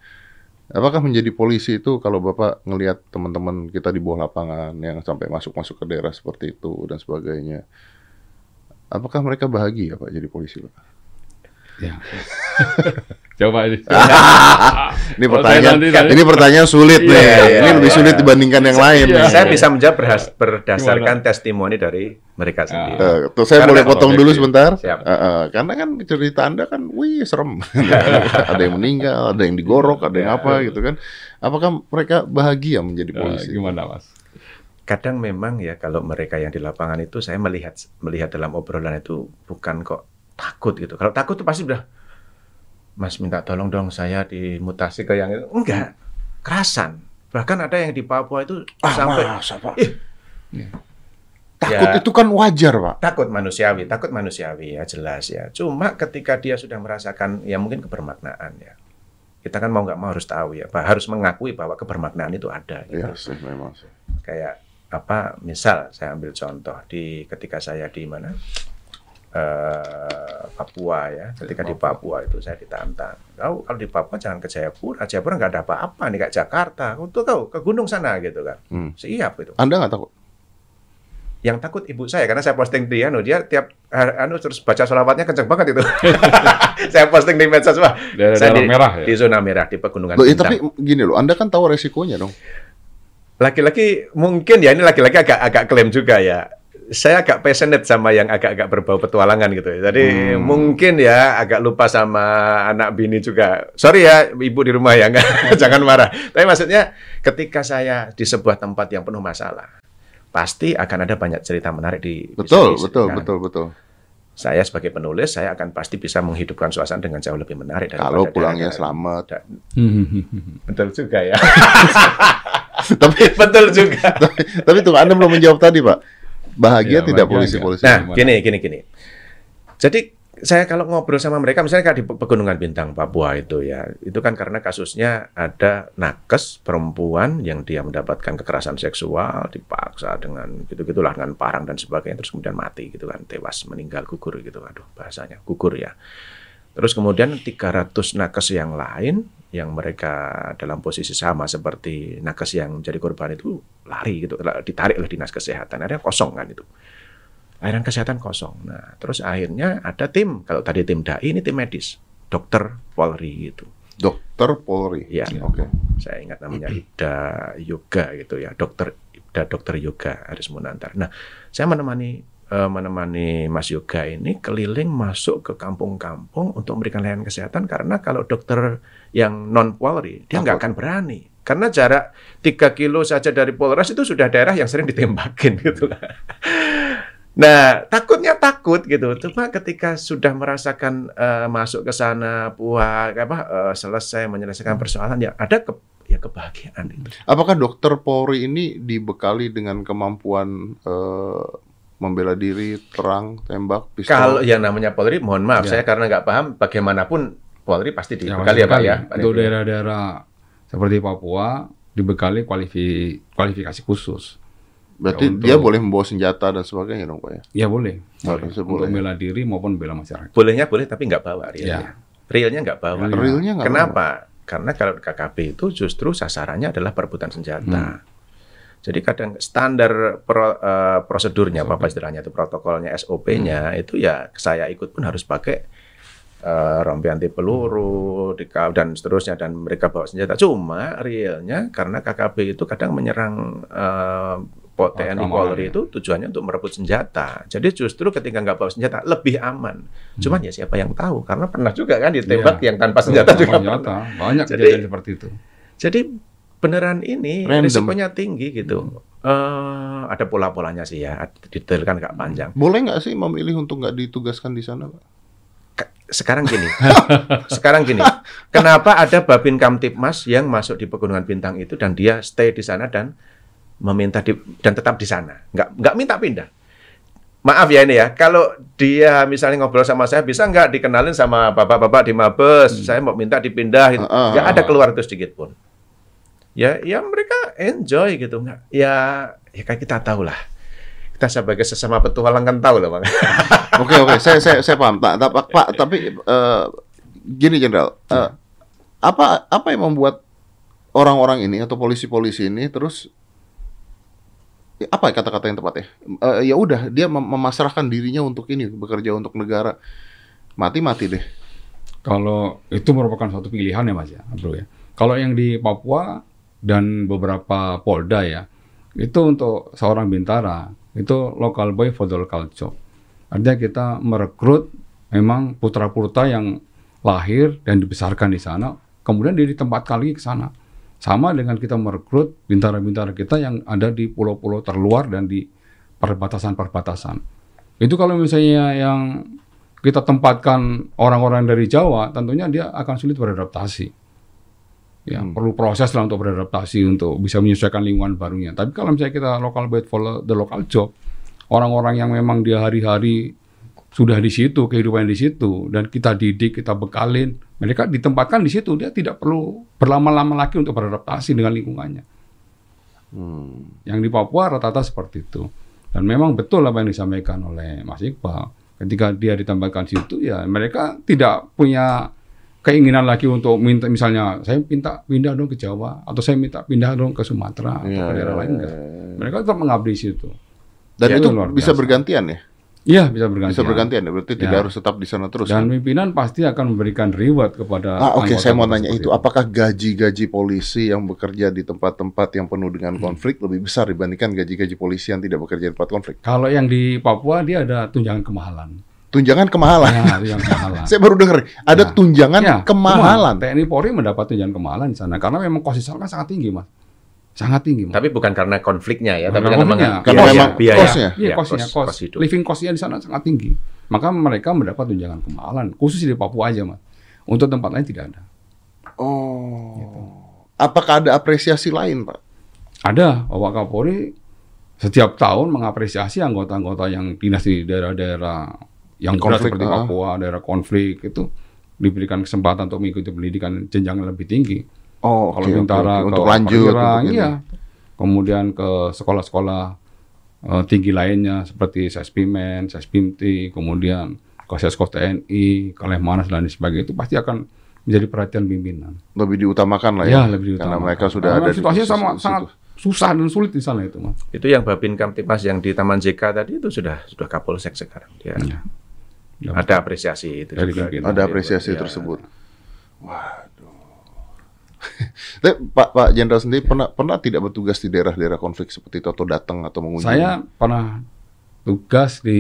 Apakah menjadi polisi itu kalau Bapak ngelihat teman-teman kita di bawah lapangan yang sampai masuk-masuk ke daerah seperti itu dan sebagainya, apakah mereka bahagia Pak jadi polisi Pak? Ya. Coba ini. Ini pertanyaan, saya nanti- ini pertanyaan sulit nih. Iya, iya, ini lebih iya. sulit dibandingkan yang lain. Iya. nih. Saya bisa menjawab berhas- berdasarkan testimoni dari mereka sendiri. Eh, tuh saya Karena boleh potong dulu sebentar. Siap. Eh, eh, karena kan cerita Anda kan, wih serem. ada yang meninggal, ada yang digorok, ada yang apa gitu kan. Apakah mereka bahagia menjadi polisi? gimana mas? Kadang memang ya kalau mereka yang di lapangan itu saya melihat melihat dalam obrolan itu bukan kok takut gitu. Kalau takut tuh pasti udah Mas minta tolong dong saya dimutasi ke yang itu. Enggak. Kerasan. Bahkan ada yang di Papua itu Ah, sampai masa, Pak? Ih. Takut Ya. itu kan wajar, Pak. takut manusiawi, takut manusiawi ya jelas ya. Cuma ketika dia sudah merasakan ya mungkin kebermaknaan ya. Kita kan mau nggak mau harus tahu ya, Pak, harus mengakui bahwa kebermaknaan itu ada. Gitu. Iya sih, memang sih. Kayak apa? Misal saya ambil contoh di ketika saya di mana eh, Papua ya. Ketika di Papua itu saya ditantang. Kau kalau di Papua jangan ke Jayapura. Jayapura nggak ada apa-apa nih kayak Jakarta. Untuk kau ke gunung sana gitu kan. Hmm. Siap itu. Anda nggak takut? Yang takut ibu saya karena saya posting di anu dia tiap anu terus baca sholawatnya kenceng banget itu. saya posting di medsos wah. Saya di, merah ya? di zona merah di pegunungan Loh, ya, tapi gini loh, Anda kan tahu resikonya dong. Laki-laki mungkin ya ini laki-laki agak agak klaim juga ya. Saya agak passionate sama yang agak-agak berbau petualangan gitu. Jadi Hmm. mungkin ya agak lupa sama anak bini juga. Sorry ya ibu di rumah ya, nggak- jangan marah. Tapi maksudnya ketika saya di sebuah tempat yang penuh masalah, pasti akan ada banyak cerita menarik di Betul, bisa betul, diceritakan. betul, betul. Saya sebagai penulis, saya akan pasti bisa menghidupkan suasana dengan jauh lebih menarik. daripada Kalau pulangnya daerah-daerah. selamat. Da- Betul juga ya. tapi betul juga. tapi tuh Anda belum menjawab tadi, Pak. Bahagia Ya, tidak polisi-polisi? Nah, Gimana? gini, gini, gini. Jadi saya kalau ngobrol sama mereka, misalnya kayak di Pe- Pegunungan Bintang Papua itu ya, itu kan karena kasusnya ada nakes perempuan yang dia mendapatkan kekerasan seksual, dipaksa dengan gitu-gitulah dengan parang dan sebagainya, terus kemudian mati gitu kan, tewas, meninggal, gugur gitu, aduh bahasanya, gugur ya. Terus kemudian 300 nakes yang lain yang mereka dalam posisi sama seperti nakes yang jadi korban itu lari gitu, ditarik oleh dinas kesehatan. Akhirnya kosong kan itu. Layanan kesehatan kosong. Nah, terus akhirnya ada tim, kalau tadi tim DAI ini tim medis, dokter Polri gitu. Dokter Polri. Ya, Oke. saya ingat namanya Ida Yoga gitu ya, dokter Ida Dokter Yoga Aris Munantar. Nah, saya menemani eh, menemani Mas Yoga ini keliling masuk ke kampung-kampung untuk memberikan layanan kesehatan karena kalau dokter yang non Polri dia nggak akan berani karena jarak 3 kilo saja dari Polres itu sudah daerah yang sering ditembakin gitu. Nah, takutnya takut gitu. Cuma ketika sudah merasakan eh, masuk ke sana puas apa eh, selesai menyelesaikan persoalan ya ada ke, ya kebahagiaan itu. Apakah dokter Polri ini dibekali dengan kemampuan eh, membela diri, terang, tembak, pistol? Kalau yang namanya Polri, mohon maaf, Ya. saya karena nggak paham bagaimanapun Polri pasti Ya, dibekali ya, Pak sekali. ya. Untuk daerah-daerah seperti Papua dibekali kualifi- kualifikasi khusus. Berarti Ya, untuk- dia boleh membawa senjata dan sebagainya dong Pak ya? Ya boleh. Harusnya Untuk boleh. bela diri maupun bela masyarakat. Bolehnya boleh tapi nggak bawa realnya. Ya. Realnya nggak bawa. Realnya. Realnya nggak Kenapa? Karena kalau KKB itu justru sasarannya adalah perebutan senjata. Jadi kadang standar pro- eh, prosedurnya apa istilahnya itu protokolnya SOP-nya itu ya saya ikut pun harus pakai eh, rompi anti peluru dika- dan seterusnya dan mereka bawa senjata. Cuma realnya karena KKB itu kadang menyerang eh, po- TNI Polri ya. itu tujuannya untuk merebut senjata. Jadi justru ketika nggak bawa senjata lebih aman. Cuman ya siapa yang tahu? Karena pernah juga kan ditembak Iya. yang tanpa senjata Tanpa juga senjata. Banyak Jadi- kejadian seperti itu. Jadi beneran ini Random. risikonya tinggi gitu. Eh, ada pola-polanya sih ya, detail kan nggak panjang. Boleh nggak sih memilih untuk nggak ditugaskan di sana Pak? Sekarang gini, sekarang gini, kenapa ada Babin Kamtipmas yang masuk di Pegunungan Bintang itu dan dia stay di sana dan meminta di, dan tetap di sana, nggak nggak minta pindah. Maaf ya ini ya, kalau dia misalnya ngobrol sama saya bisa nggak dikenalin sama bapak-bapak di Mabes, saya mau minta dipindah, gitu. Ah, ah, nggak ada ah. keluar itu sedikit pun. Ya, ya mereka enjoy gitu nggak? Ya, ya kayak kita tahu lah. Kita sebagai sesama petualang kan tahu lah bang. Oke oke, saya saya saya paham. Tak, tak, Pak, tapi eh, gini Jenderal, eh, apa apa yang membuat orang-orang ini atau polisi-polisi ini terus ya, apa ya kata-kata yang tepat ya? Eh, ya udah, dia mem- memasrahkan dirinya untuk ini, bekerja untuk negara. Mati-mati deh. Kalau itu merupakan suatu pilihan ya Mas ya, Bro ya. Kalau yang di Papua dan beberapa Polda ya, itu untuk seorang bintara, itu local boy for the local job. Artinya kita merekrut memang putra-putra yang lahir dan dibesarkan di sana, kemudian dia ditempatkan lagi ke sana. Sama dengan kita merekrut bintara-bintara kita yang ada di pulau-pulau terluar dan di perbatasan-perbatasan. Itu kalau misalnya yang kita tempatkan orang-orang dari Jawa, tentunya dia akan sulit beradaptasi. Ya, perlu proses lah untuk beradaptasi untuk bisa menyesuaikan lingkungan barunya. Tapi kalau misalnya kita local bed for the local job, orang-orang yang memang dia hari-hari sudah di situ, kehidupan di situ, dan kita didik, kita bekalin, mereka ditempatkan di situ, dia tidak perlu berlama-lama lagi untuk beradaptasi dengan lingkungannya. Hmm. Yang di Papua rata-rata seperti itu. Dan memang betul apa yang disampaikan oleh Mas Iqbal. Ketika dia ditambahkan situ, ya mereka tidak punya keinginan lagi untuk minta misalnya saya minta pindah dong ke Jawa atau saya minta pindah dong ke Sumatera atau Iya, ke daerah iya, lain enggak. iya. Mereka tetap mengabdi situ. Dan Ya, itu bisa bergantian ya? Iya bisa berganti. Bisa bergantian ya? Berarti Ya. tidak harus tetap di sana terus. Dan kan? pimpinan pasti akan memberikan reward kepada. Ah, oke, anggota saya mau nanya itu. Apakah gaji-gaji polisi yang bekerja di tempat-tempat yang penuh dengan konflik lebih besar dibandingkan gaji-gaji polisi yang tidak bekerja di tempat konflik? Kalau yang di Papua dia ada tunjangan kemahalan. Tunjangan kemahalan. Ya, tunjangan kemahalan. Saya baru dengar ada Ya. tunjangan Ya, kemahalan. semua TNI Polri mendapat tunjangan kemahalan di sana karena memang kos kan sangat tinggi, Mas. Sangat tinggi, Mas. Tapi bukan karena konfliknya ya, Bukan tapi karena memang Karena biaya, memang biaya, kosnya. Iya, Ya, kosnya, kos- kos, kos hidup. living costnya di sana sangat tinggi. Maka mereka mendapat tunjangan kemahalan, khusus di Papua aja, Mas. Untuk tempat lain tidak ada. Oh. Apakah ada apresiasi lain, Pak? Ada, Bapak Kapolri setiap tahun mengapresiasi anggota-anggota yang dinas di daerah-daerah yang Konflik, seperti ah. Papua, daerah konflik itu diberikan kesempatan untuk mengikuti pendidikan jenjang yang lebih tinggi. Oh, Kalau oke, bintara ke untuk lanjut perwira, untuk iya. Kemudian ke sekolah-sekolah eh, tinggi lainnya seperti Sespimen, Sespimti, kemudian ke Sesko TNI, ke Lemhanas dan lain sebagainya itu pasti akan menjadi perhatian pimpinan. Lebih diutamakan lah Ya, ya. lebih Karena diutamakan. mereka sudah Karena ada situasinya sama situ. sangat susah dan sulit di sana itu, Mas. Itu yang Babin Kamtipmas yang di Taman JK tadi itu sudah sudah Kapolsek sekarang. Dia Ya. Ya, ada apresiasi itu Dari juga. pimpinan. Ada apresiasi Ya. tersebut. Waduh. Tapi Pak Pak Jenderal sendiri pernah pernah tidak bertugas di daerah-daerah konflik seperti itu atau datang atau mengunjungi? Saya pernah tugas di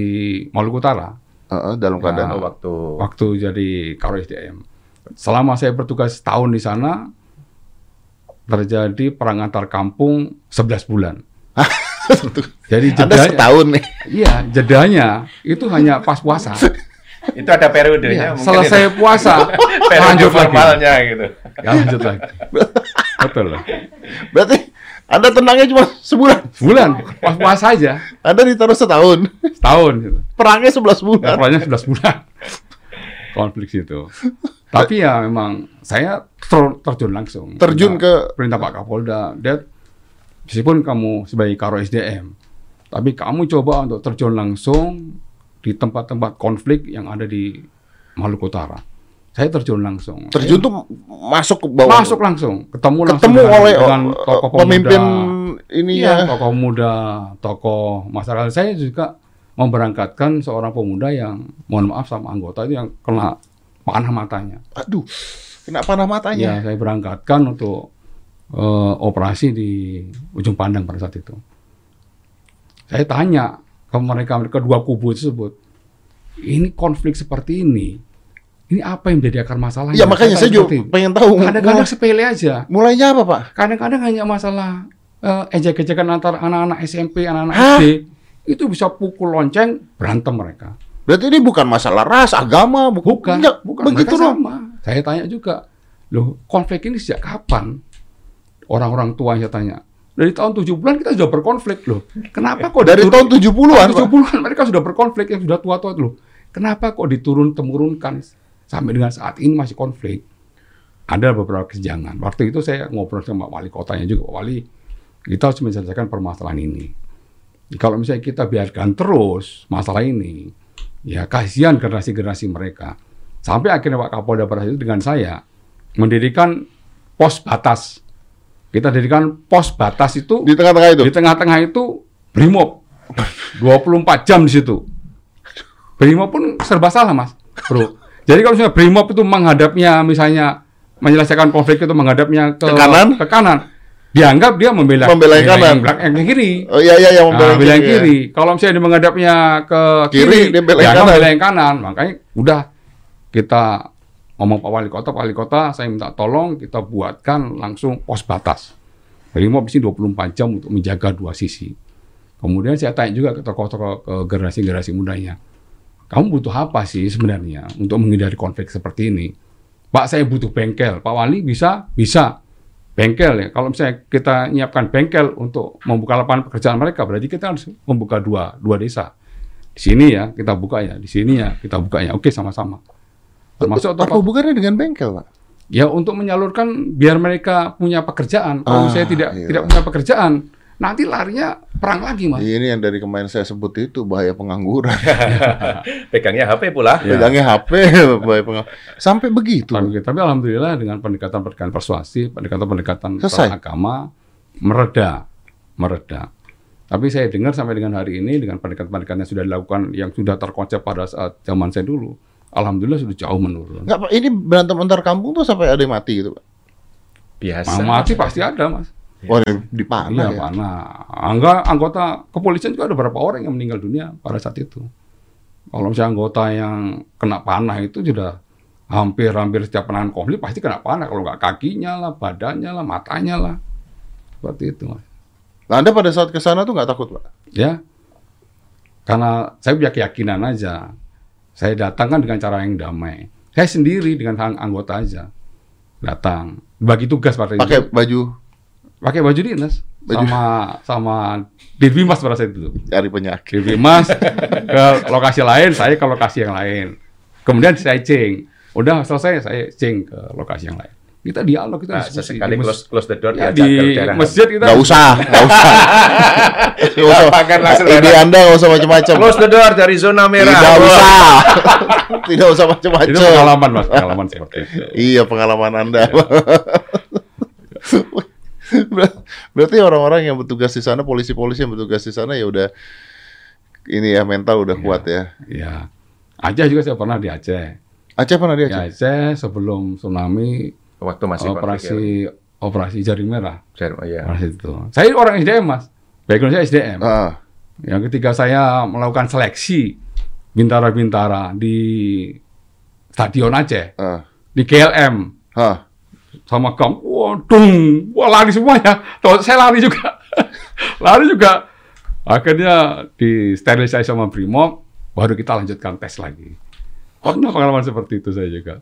Maluku Utara Heeh, dalam Ya. keadaan Oh, waktu waktu jadi Karo SDM. Selama saya bertugas tahun di sana terjadi perang antar kampung 11 bulan. Jadi Anda jedanya, setahun nih. iya jedanya itu hanya pas puasa. itu ada periodenya mungkin selesai itu. puasa periode lanjut lagi. formalnya gitu. Ya, lanjut lagi. Betul lah. Berarti Anda tenangnya cuma sebulan. Bulan pas puasa aja Anda ditaruh setahun. setahun gitu. Perangnya 11 bulan. Perangnya 11 bulan. Konflik situ. Tapi ya memang saya ter- terjun langsung. Terjun ke- perintah Pak Kapolda. Dia meskipun kamu sebagai Karo SDM, tapi kamu coba untuk terjun langsung di tempat-tempat konflik yang ada di Maluku Utara. Saya terjun langsung. Terjun Saya tuh masuk ke bawah. masuk langsung, ketemu langsung ketemu dengan, oleh dengan uh, tokoh pemimpin pemuda. ini Iya, ya. tokoh muda, tokoh masyarakat. Saya juga memberangkatkan seorang pemuda yang, mohon maaf sama anggota itu yang kena panah matanya. Aduh, kena panah Ya, matanya. saya berangkatkan untuk eh, operasi di ujung pandang pada saat itu. Saya tanya ke mereka, mereka dua kubu tersebut, ini konflik seperti ini, ini apa yang menjadi akar masalahnya? Iya, makanya saya juga pengen tahu. Kadang-kadang sepele aja. Mulainya apa, Pak? Kadang-kadang hanya masalah eh, ejek-ejekan antar anak-anak SMP, anak-anak? SD, itu bisa pukul lonceng, berantem mereka. Berarti ini bukan masalah ras, agama, bu- Bukan, Enggak, bukan. begitu mereka sama. Saya tanya juga, loh konflik ini sejak kapan? Orang-orang tua saya tanya. Dari tahun 70-an kita sudah berkonflik loh. Kenapa kok Dari tahun diturun- 70-an, Pak. 70-an mereka sudah berkonflik yang sudah tua-tua itu loh. Kenapa kok diturun temurunkan sampai dengan saat ini masih konflik? Ada beberapa kesenjangan. Waktu itu saya ngobrol sama wali kotanya juga, Pak Wali, kita harus menyelesaikan permasalahan ini. Kalau misalnya kita biarkan terus masalah ini, ya kasihan generasi-generasi mereka. Sampai akhirnya Pak Kapolda pada itu dengan saya mendirikan pos batas. Kita dirikan pos batas itu Di tengah-tengah itu. di tengah-tengah itu Brimob 24 jam di situ. Brimob pun serba salah, Mas. Bro. Jadi kalau misalnya Brimob itu menghadapnya misalnya menyelesaikan konflik itu menghadapnya ke, Ke kanan? ke kanan, dianggap dia membela Membela yang kanan. yang, yang kiri. Oh iya iya yang Nah, membela bela yang kiri, ya. kiri. Kalau misalnya dia menghadapnya ke Kiri, kiri, dia bela yang kanan. yang kanan. Makanya udah kita ngomong Pak Wali Kota, Pak Wali Kota, saya minta tolong kita buatkan langsung pos batas. Brimob di sini 24 jam untuk menjaga dua sisi. Kemudian saya tanya juga ke tokoh-tokoh ke generasi-generasi mudanya. Kamu butuh apa sih sebenarnya untuk menghindari konflik seperti ini? Pak, saya butuh bengkel. Pak Wali bisa? Bisa. Bengkel ya. Kalau misalnya kita nyiapkan bengkel untuk membuka lapangan pekerjaan mereka, berarti kita harus membuka dua, dua desa. Di sini ya kita buka ya, di sini ya kita buka ya. Oke sama-sama. Termasuk Apa tokoh hubungannya dengan bengkel, Pak? Ya untuk menyalurkan biar mereka punya pekerjaan. Kalau Ah, saya tidak iya. tidak punya pekerjaan, nanti larinya perang lagi, Mas. Ini yang dari kemarin saya sebut itu bahaya pengangguran. Pegangnya HP pula. Ya. Pegangnya HP, bahaya pengangguran. Sampai begitu. Tapi, tapi alhamdulillah dengan pendekatan-pendekatan persuasif, pendekatan-pendekatan agama mereda, mereda. Tapi saya dengar sampai dengan hari ini dengan pendekatan-pendekatan yang sudah dilakukan yang sudah terkonsep pada saat zaman saya dulu, alhamdulillah sudah jauh menurun. Enggak, Pak. Ini berantem antar kampung tuh sampai ada yang mati gitu, Pak. Biasa. Nah, mati pasti ada, Mas. Wah, di panah Iya, ya. panah. Angga, anggota kepolisian juga ada beberapa orang yang meninggal dunia pada saat itu. Kalau misalnya anggota yang kena panah itu sudah hampir-hampir setiap penanganan konflik pasti kena panah. Kalau nggak kakinya lah, badannya lah, matanya lah. Seperti itu, Mas. Nah, Anda pada saat ke sana tuh nggak takut, Pak? Ya, karena saya punya keyakinan aja. Saya datang kan dengan cara yang damai. Saya sendiri dengan ang- anggota aja datang bagi tugas itu. Pakai baju pakai baju dinas Baju- sama sama Dirbimas pada saat itu. cari penyakit. Dirbimas ke lokasi lain, saya ke lokasi yang lain. Kemudian saya ceng. Udah selesai, saya ceng ke lokasi yang lain. Kita dialog kita Nah, diskusi sesekali close, close the door ya, diajak di masjid kita Nggak usah, nggak usah. Nggak usah. Makan langsung Ide. Anda nggak usah macam-macam. Close the door dari zona merah. Tidak usah. Tidak usah itu macam-macam. pengalaman mas pengalaman seperti itu Iya pengalaman Anda. Ber- Berarti orang-orang yang bertugas di sana, polisi-polisi yang bertugas di sana ya udah ini ya mental udah kuat ya. ya Aceh juga saya pernah di Aceh Aceh pernah di Aceh? Aceh sebelum tsunami Waktu masih operasi operasi jaring merah konflik ya. Oh, iya. operasi itu saya orang SDM mas background saya SDM Ah, yang ketika saya melakukan seleksi bintara-bintara di stadion Aceh ah, di KLM ah. sama kam, waduh, wah lari semuanya. Tuh, saya lari juga, lari juga. Akhirnya di sterilisasi sama Brimob, baru kita lanjutkan tes lagi. Pernah pengalaman seperti itu saya juga.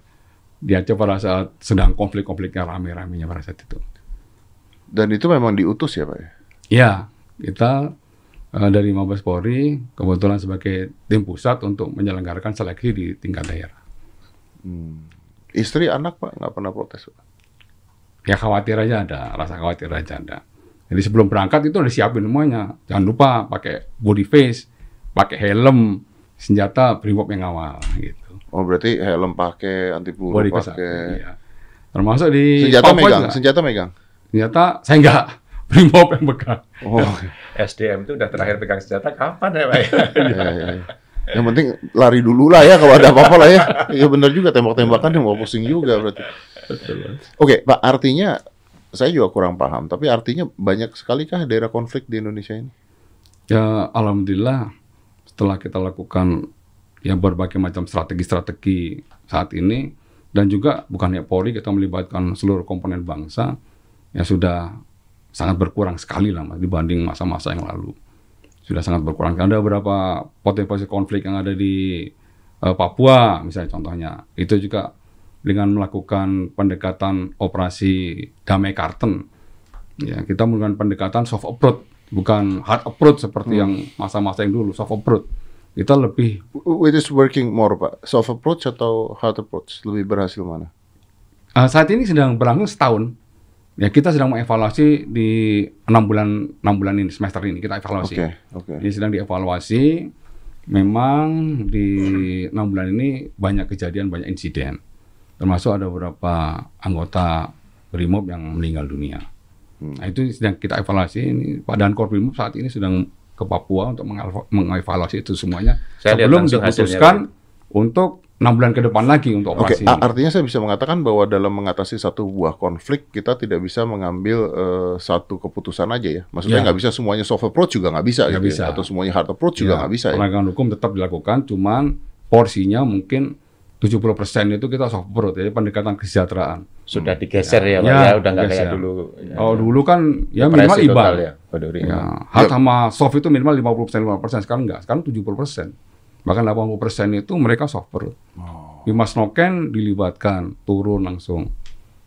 Di Aceh pada saat sedang konflik-konfliknya rame-ramenya pada saat itu. Dan itu memang diutus ya Pak ya? Ya, kita eh, dari Mabes Polri kebetulan sebagai tim pusat untuk menyelenggarakan seleksi di tingkat daerah. Istri, anak Pak nggak pernah protes Pak? ya khawatir aja ada, rasa khawatir aja ada. Jadi sebelum berangkat itu udah siapin semuanya. Jangan lupa pakai body face, pakai helm, senjata brimob yang awal gitu. Oh berarti helm pakai, anti peluru Body pakai. iya. Termasuk di Senjata Papua megang, juga. senjata megang. Senjata saya enggak, brimob yang pegang. Oh, SDM itu udah terakhir pegang senjata kapan ya, Pak? iya, iya, iya. Yang penting lari dulu lah ya kalau ada apa-apa lah ya. Iya benar juga tembak-tembakan yang mau pusing juga berarti. Oke, Pak, artinya saya juga kurang paham, tapi artinya banyak sekali kah daerah konflik di Indonesia ini? Ya alhamdulillah setelah kita lakukan ya berbagai macam strategi-strategi saat ini. Dan juga bukan hanya Polri kita melibatkan seluruh komponen bangsa ya sudah sangat berkurang sekali lah Mas, dibanding masa-masa yang lalu. Sudah sangat berkurang. Ada beberapa potensi konflik yang ada di eh, Papua misalnya contohnya. Itu juga dengan melakukan pendekatan operasi damai Karten ya kita melakukan pendekatan soft approach bukan hard approach seperti yang masa-masa yang dulu soft approach kita lebih Which is working more, Pak? Soft approach atau hard approach? Lebih berhasil mana? eh, saat ini sedang berlangsung setahun ya kita sedang mengevaluasi di enam bulan enam bulan ini semester ini kita evaluasi Oke, oke. Ini sedang dievaluasi. Memang di enam bulan ini banyak kejadian, banyak insiden. Termasuk ada beberapa anggota Brimob yang meninggal dunia. Hmm. Nah itu sedang kita evaluasi. Ini Pak Dankor Brimob saat ini sedang ke Papua untuk mengevalu- mengevaluasi itu semuanya. Saya sebelum hasilnya, diputuskan untuk enam bulan ke depan lagi untuk Oke, operasi. a- artinya saya bisa mengatakan bahwa dalam mengatasi satu buah konflik kita tidak bisa mengambil eh, satu keputusan aja ya. Maksudnya Ya. nggak bisa semuanya soft approach juga nggak bisa Nggak gitu bisa. ya. Atau semuanya hard approach juga Ya, nggak bisa ya. Penegakan hukum tetap dilakukan, cuman porsinya mungkin 70% itu kita soft approach, jadi pendekatan kesejahteraan. Sudah digeser ya, Pak, Ya, ya, udah nggak kayak dulu. Ya. Oh dulu kan ya minimal Depresi IBAL. total ya, Pak Dori. Ya, hard sama soft itu minimal 50% 50%, sekarang enggak, sekarang 70%. Bahkan 80% itu mereka soft perut. Di Mas Noken dilibatkan turun langsung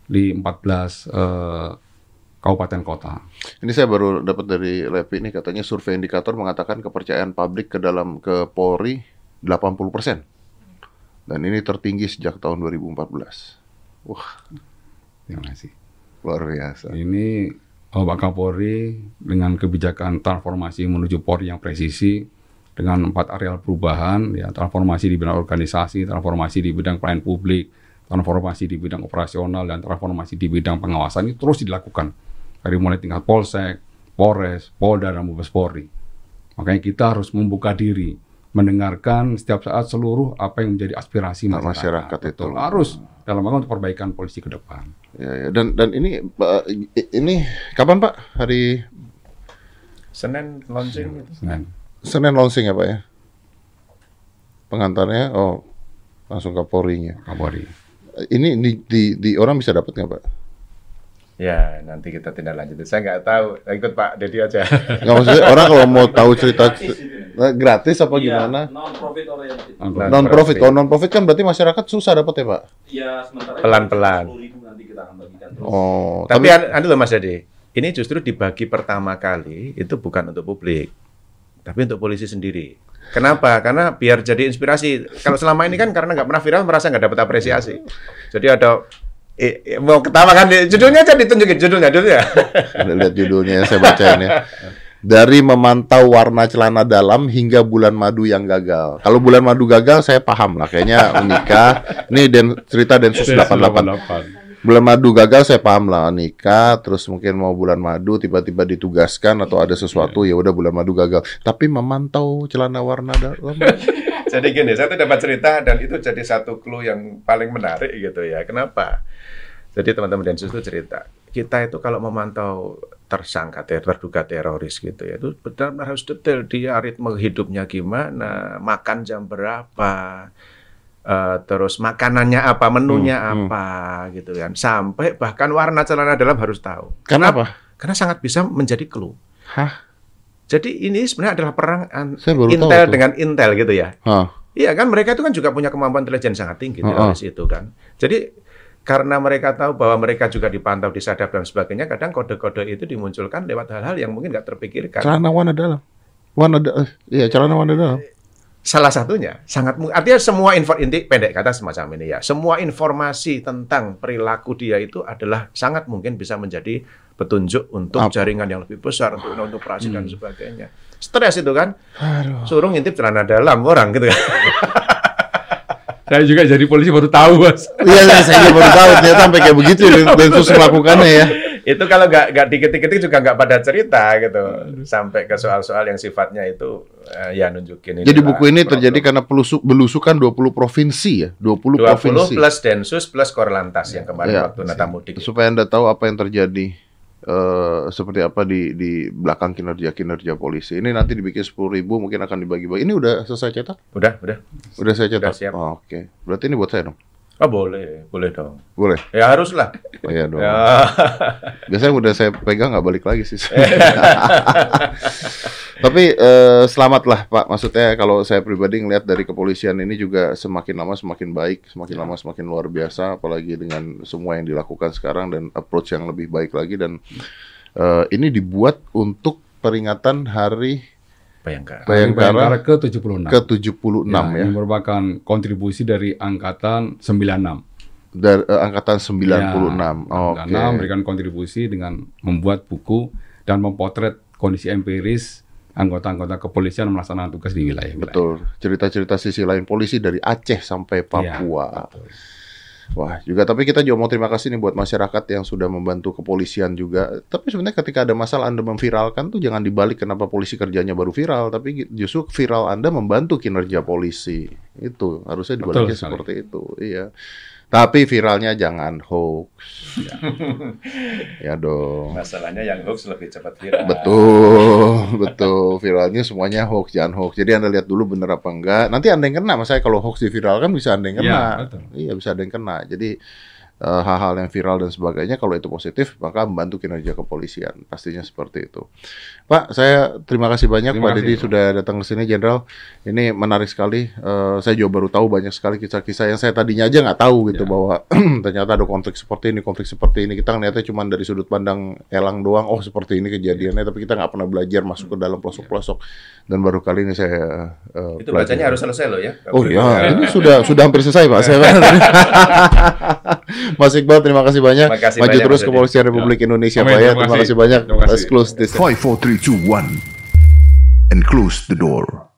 di 14 eh, kabupaten kota. Ini saya baru dapat dari Lepi ini katanya survei indikator mengatakan kepercayaan publik ke dalam ke Polri 80%. Dan ini tertinggi sejak tahun 2014. Wah, Terima kasih. luar biasa. Ini oh, Pak Kapolri dengan kebijakan transformasi menuju Polri yang presisi dengan empat areal perubahan, ya transformasi di bidang organisasi, transformasi di bidang pelayanan publik, transformasi di bidang operasional dan transformasi di bidang pengawasan ini terus dilakukan dari mulai tingkat Polsek, Polres, Polda dan Mabes Polri. Makanya kita harus membuka diri, mendengarkan setiap saat seluruh apa yang menjadi aspirasi masyarakat. masyarakat itu. Betul. Harus dalam rangka untuk perbaikan polisi ke depan. Ya, ya. Dan dan ini Pak, ini kapan Pak? Hari Senin launching itu. Senin. Senin launching ya Pak ya? Pengantarnya oh langsung ke Polri-nya. Kapolri. Ini di, di, di orang bisa dapat nggak Pak? Ya, nanti kita tindak lanjut. Saya nggak tahu. Ikut Pak Dedi aja. Nggak maksudnya orang kalau mau tahu cerita Nah, gratis apa gimana? non profit oriented. Non profit. Kalau non profit kan berarti masyarakat susah dapat ya Pak? Ya sementara Pelan-pelan. 10.000 nanti kita akan bagikan terus. Oh, Tapi an- anu loh Mas Dedi, ini justru dibagi pertama kali itu bukan untuk publik, tapi untuk polisi sendiri. Kenapa? Karena biar jadi inspirasi. Kalau selama ini kan karena nggak pernah viral merasa nggak dapat apresiasi. Jadi ada Eh, eh, mau ketawa kan judulnya aja ditunjukin judulnya judulnya. Lihat judulnya saya bacain ya. Dari memantau warna celana dalam hingga bulan madu yang gagal. Kalau bulan madu gagal saya paham lah kayaknya nikah. Ini den, cerita Densus 88. Bulan madu gagal saya paham lah nikah terus mungkin mau bulan madu tiba-tiba ditugaskan atau ada sesuatu ya udah bulan madu gagal. Tapi memantau celana warna dalam jadi gini, saya tuh dapat cerita dan itu jadi satu clue yang paling menarik gitu ya. Kenapa? Jadi teman-teman Densus itu cerita, kita itu kalau memantau tersangka ter terduga teroris gitu ya, itu benar-benar harus detail dia ritme hidupnya gimana, makan jam berapa, uh, terus makanannya apa, menunya Hmm, hmm. apa gitu kan, sampai bahkan warna celana dalam harus tahu. Kenapa? Karena sangat bisa menjadi clue. Hah? Jadi ini sebenarnya adalah perang intel dengan intel gitu ya. Iya kan mereka itu kan juga punya kemampuan intelijen sangat tinggi Heeh. teroris itu kan. Jadi karena mereka tahu bahwa mereka juga dipantau, disadap dan sebagainya, kadang kode-kode itu dimunculkan lewat hal-hal yang mungkin nggak terpikirkan. Celana warna dalam. Warna da eh, iya celana warna dalam. Salah satunya sangat artinya semua info inti pendek kata semacam ini ya. Semua informasi tentang perilaku dia itu adalah sangat mungkin bisa menjadi petunjuk untuk Apa? Hmm. jaringan yang lebih besar untuk untuk operasi dan sebagainya. Stres itu kan. Suruh ngintip celana dalam orang gitu kan. Saya juga jadi polisi baru tahu, Mas. Iya, iya, saya juga baru tahu ternyata sampai kayak begitu Densus melakukannya ya. Itu kalau nggak nggak diketik-ketik juga nggak pada cerita gitu sampai ke soal-soal yang sifatnya itu eh, ya nunjukin Jadi buku ini problem. terjadi karena pelusuk belusukan 20 provinsi ya, 20, 20 provinsi. plus Densus plus Korlantas yang kemarin Iya. waktu Nata Mudik. Supaya Anda tahu apa yang terjadi eh seperti apa di di belakang kinerja kinerja polisi. Ini nanti dibikin 10.000 ribu mungkin akan dibagi-bagi. Ini udah selesai cetak? Udah, udah. Udah saya cetak. Udah siap. Oh, Oke. Berarti ini buat saya dong. Oh boleh, boleh dong. Boleh. Ya haruslah. Oh, iya dong. Ya. Biasanya udah saya pegang nggak balik lagi sih. Tapi eh, selamat lah Pak. Maksudnya kalau saya pribadi ngelihat dari kepolisian ini juga semakin lama semakin baik, semakin lama semakin luar biasa. Apalagi dengan semua yang dilakukan sekarang dan approach yang lebih baik lagi dan eh, ini dibuat untuk peringatan Hari Bayangkan. Bayangkara ke 76. ke-76 Ya, ya, Ini merupakan kontribusi dari angkatan 96. dari eh, angkatan 96. Ya, Oke. Karena memberikan kontribusi dengan membuat buku dan mempotret kondisi empiris anggota-anggota kepolisian melaksanakan tugas di wilayah. Betul. Cerita-cerita sisi lain polisi dari Aceh sampai Papua. Wah, juga tapi kita juga mau terima kasih nih buat masyarakat yang sudah membantu kepolisian juga. Tapi sebenarnya ketika ada masalah Anda memviralkan tuh jangan dibalik kenapa polisi kerjanya baru viral, tapi justru viral Anda membantu kinerja polisi. Itu harusnya dibaliknya Betul sekali. seperti itu. Iya. Tapi viralnya jangan hoax. ya dong. Masalahnya yang hoax lebih cepat viral. Betul, betul. Viralnya semuanya hoax, jangan hoax. Jadi Anda lihat dulu bener apa enggak. Nanti Anda yang kena. Mas saya kalau hoax diviralkan bisa Anda yang kena. Iya, betul. Iya, bisa ada yang kena. Jadi hal-hal yang viral dan sebagainya kalau itu positif maka membantu kinerja kepolisian. Pastinya seperti itu. Pak, saya terima kasih banyak Terima Pak Pak. sudah datang ke sini Jenderal. Ini menarik sekali. Eh, saya juga baru tahu banyak sekali kisah-kisah yang saya tadinya aja nggak tahu gitu Ya. bahwa ternyata ada konflik seperti ini, konflik seperti ini. Kita ngeliatnya cuma dari sudut pandang elang doang. Oh seperti ini kejadiannya, tapi kita nggak pernah belajar masuk ke dalam pelosok-pelosok. Dan baru kali ini saya eh, Itu pelajari. bacanya harus selesai loh ya. Oh iya, ini sudah sudah hampir selesai Pak. Saya Mas Iqbal, terima kasih banyak. Terima kasih Maju banyak, terus Kepolisian Republik Indonesia Amin, Pak ya. terima kasih banyak. Terima kasih. Let's close this. 5, 4, 3, 2, 1. And close the door.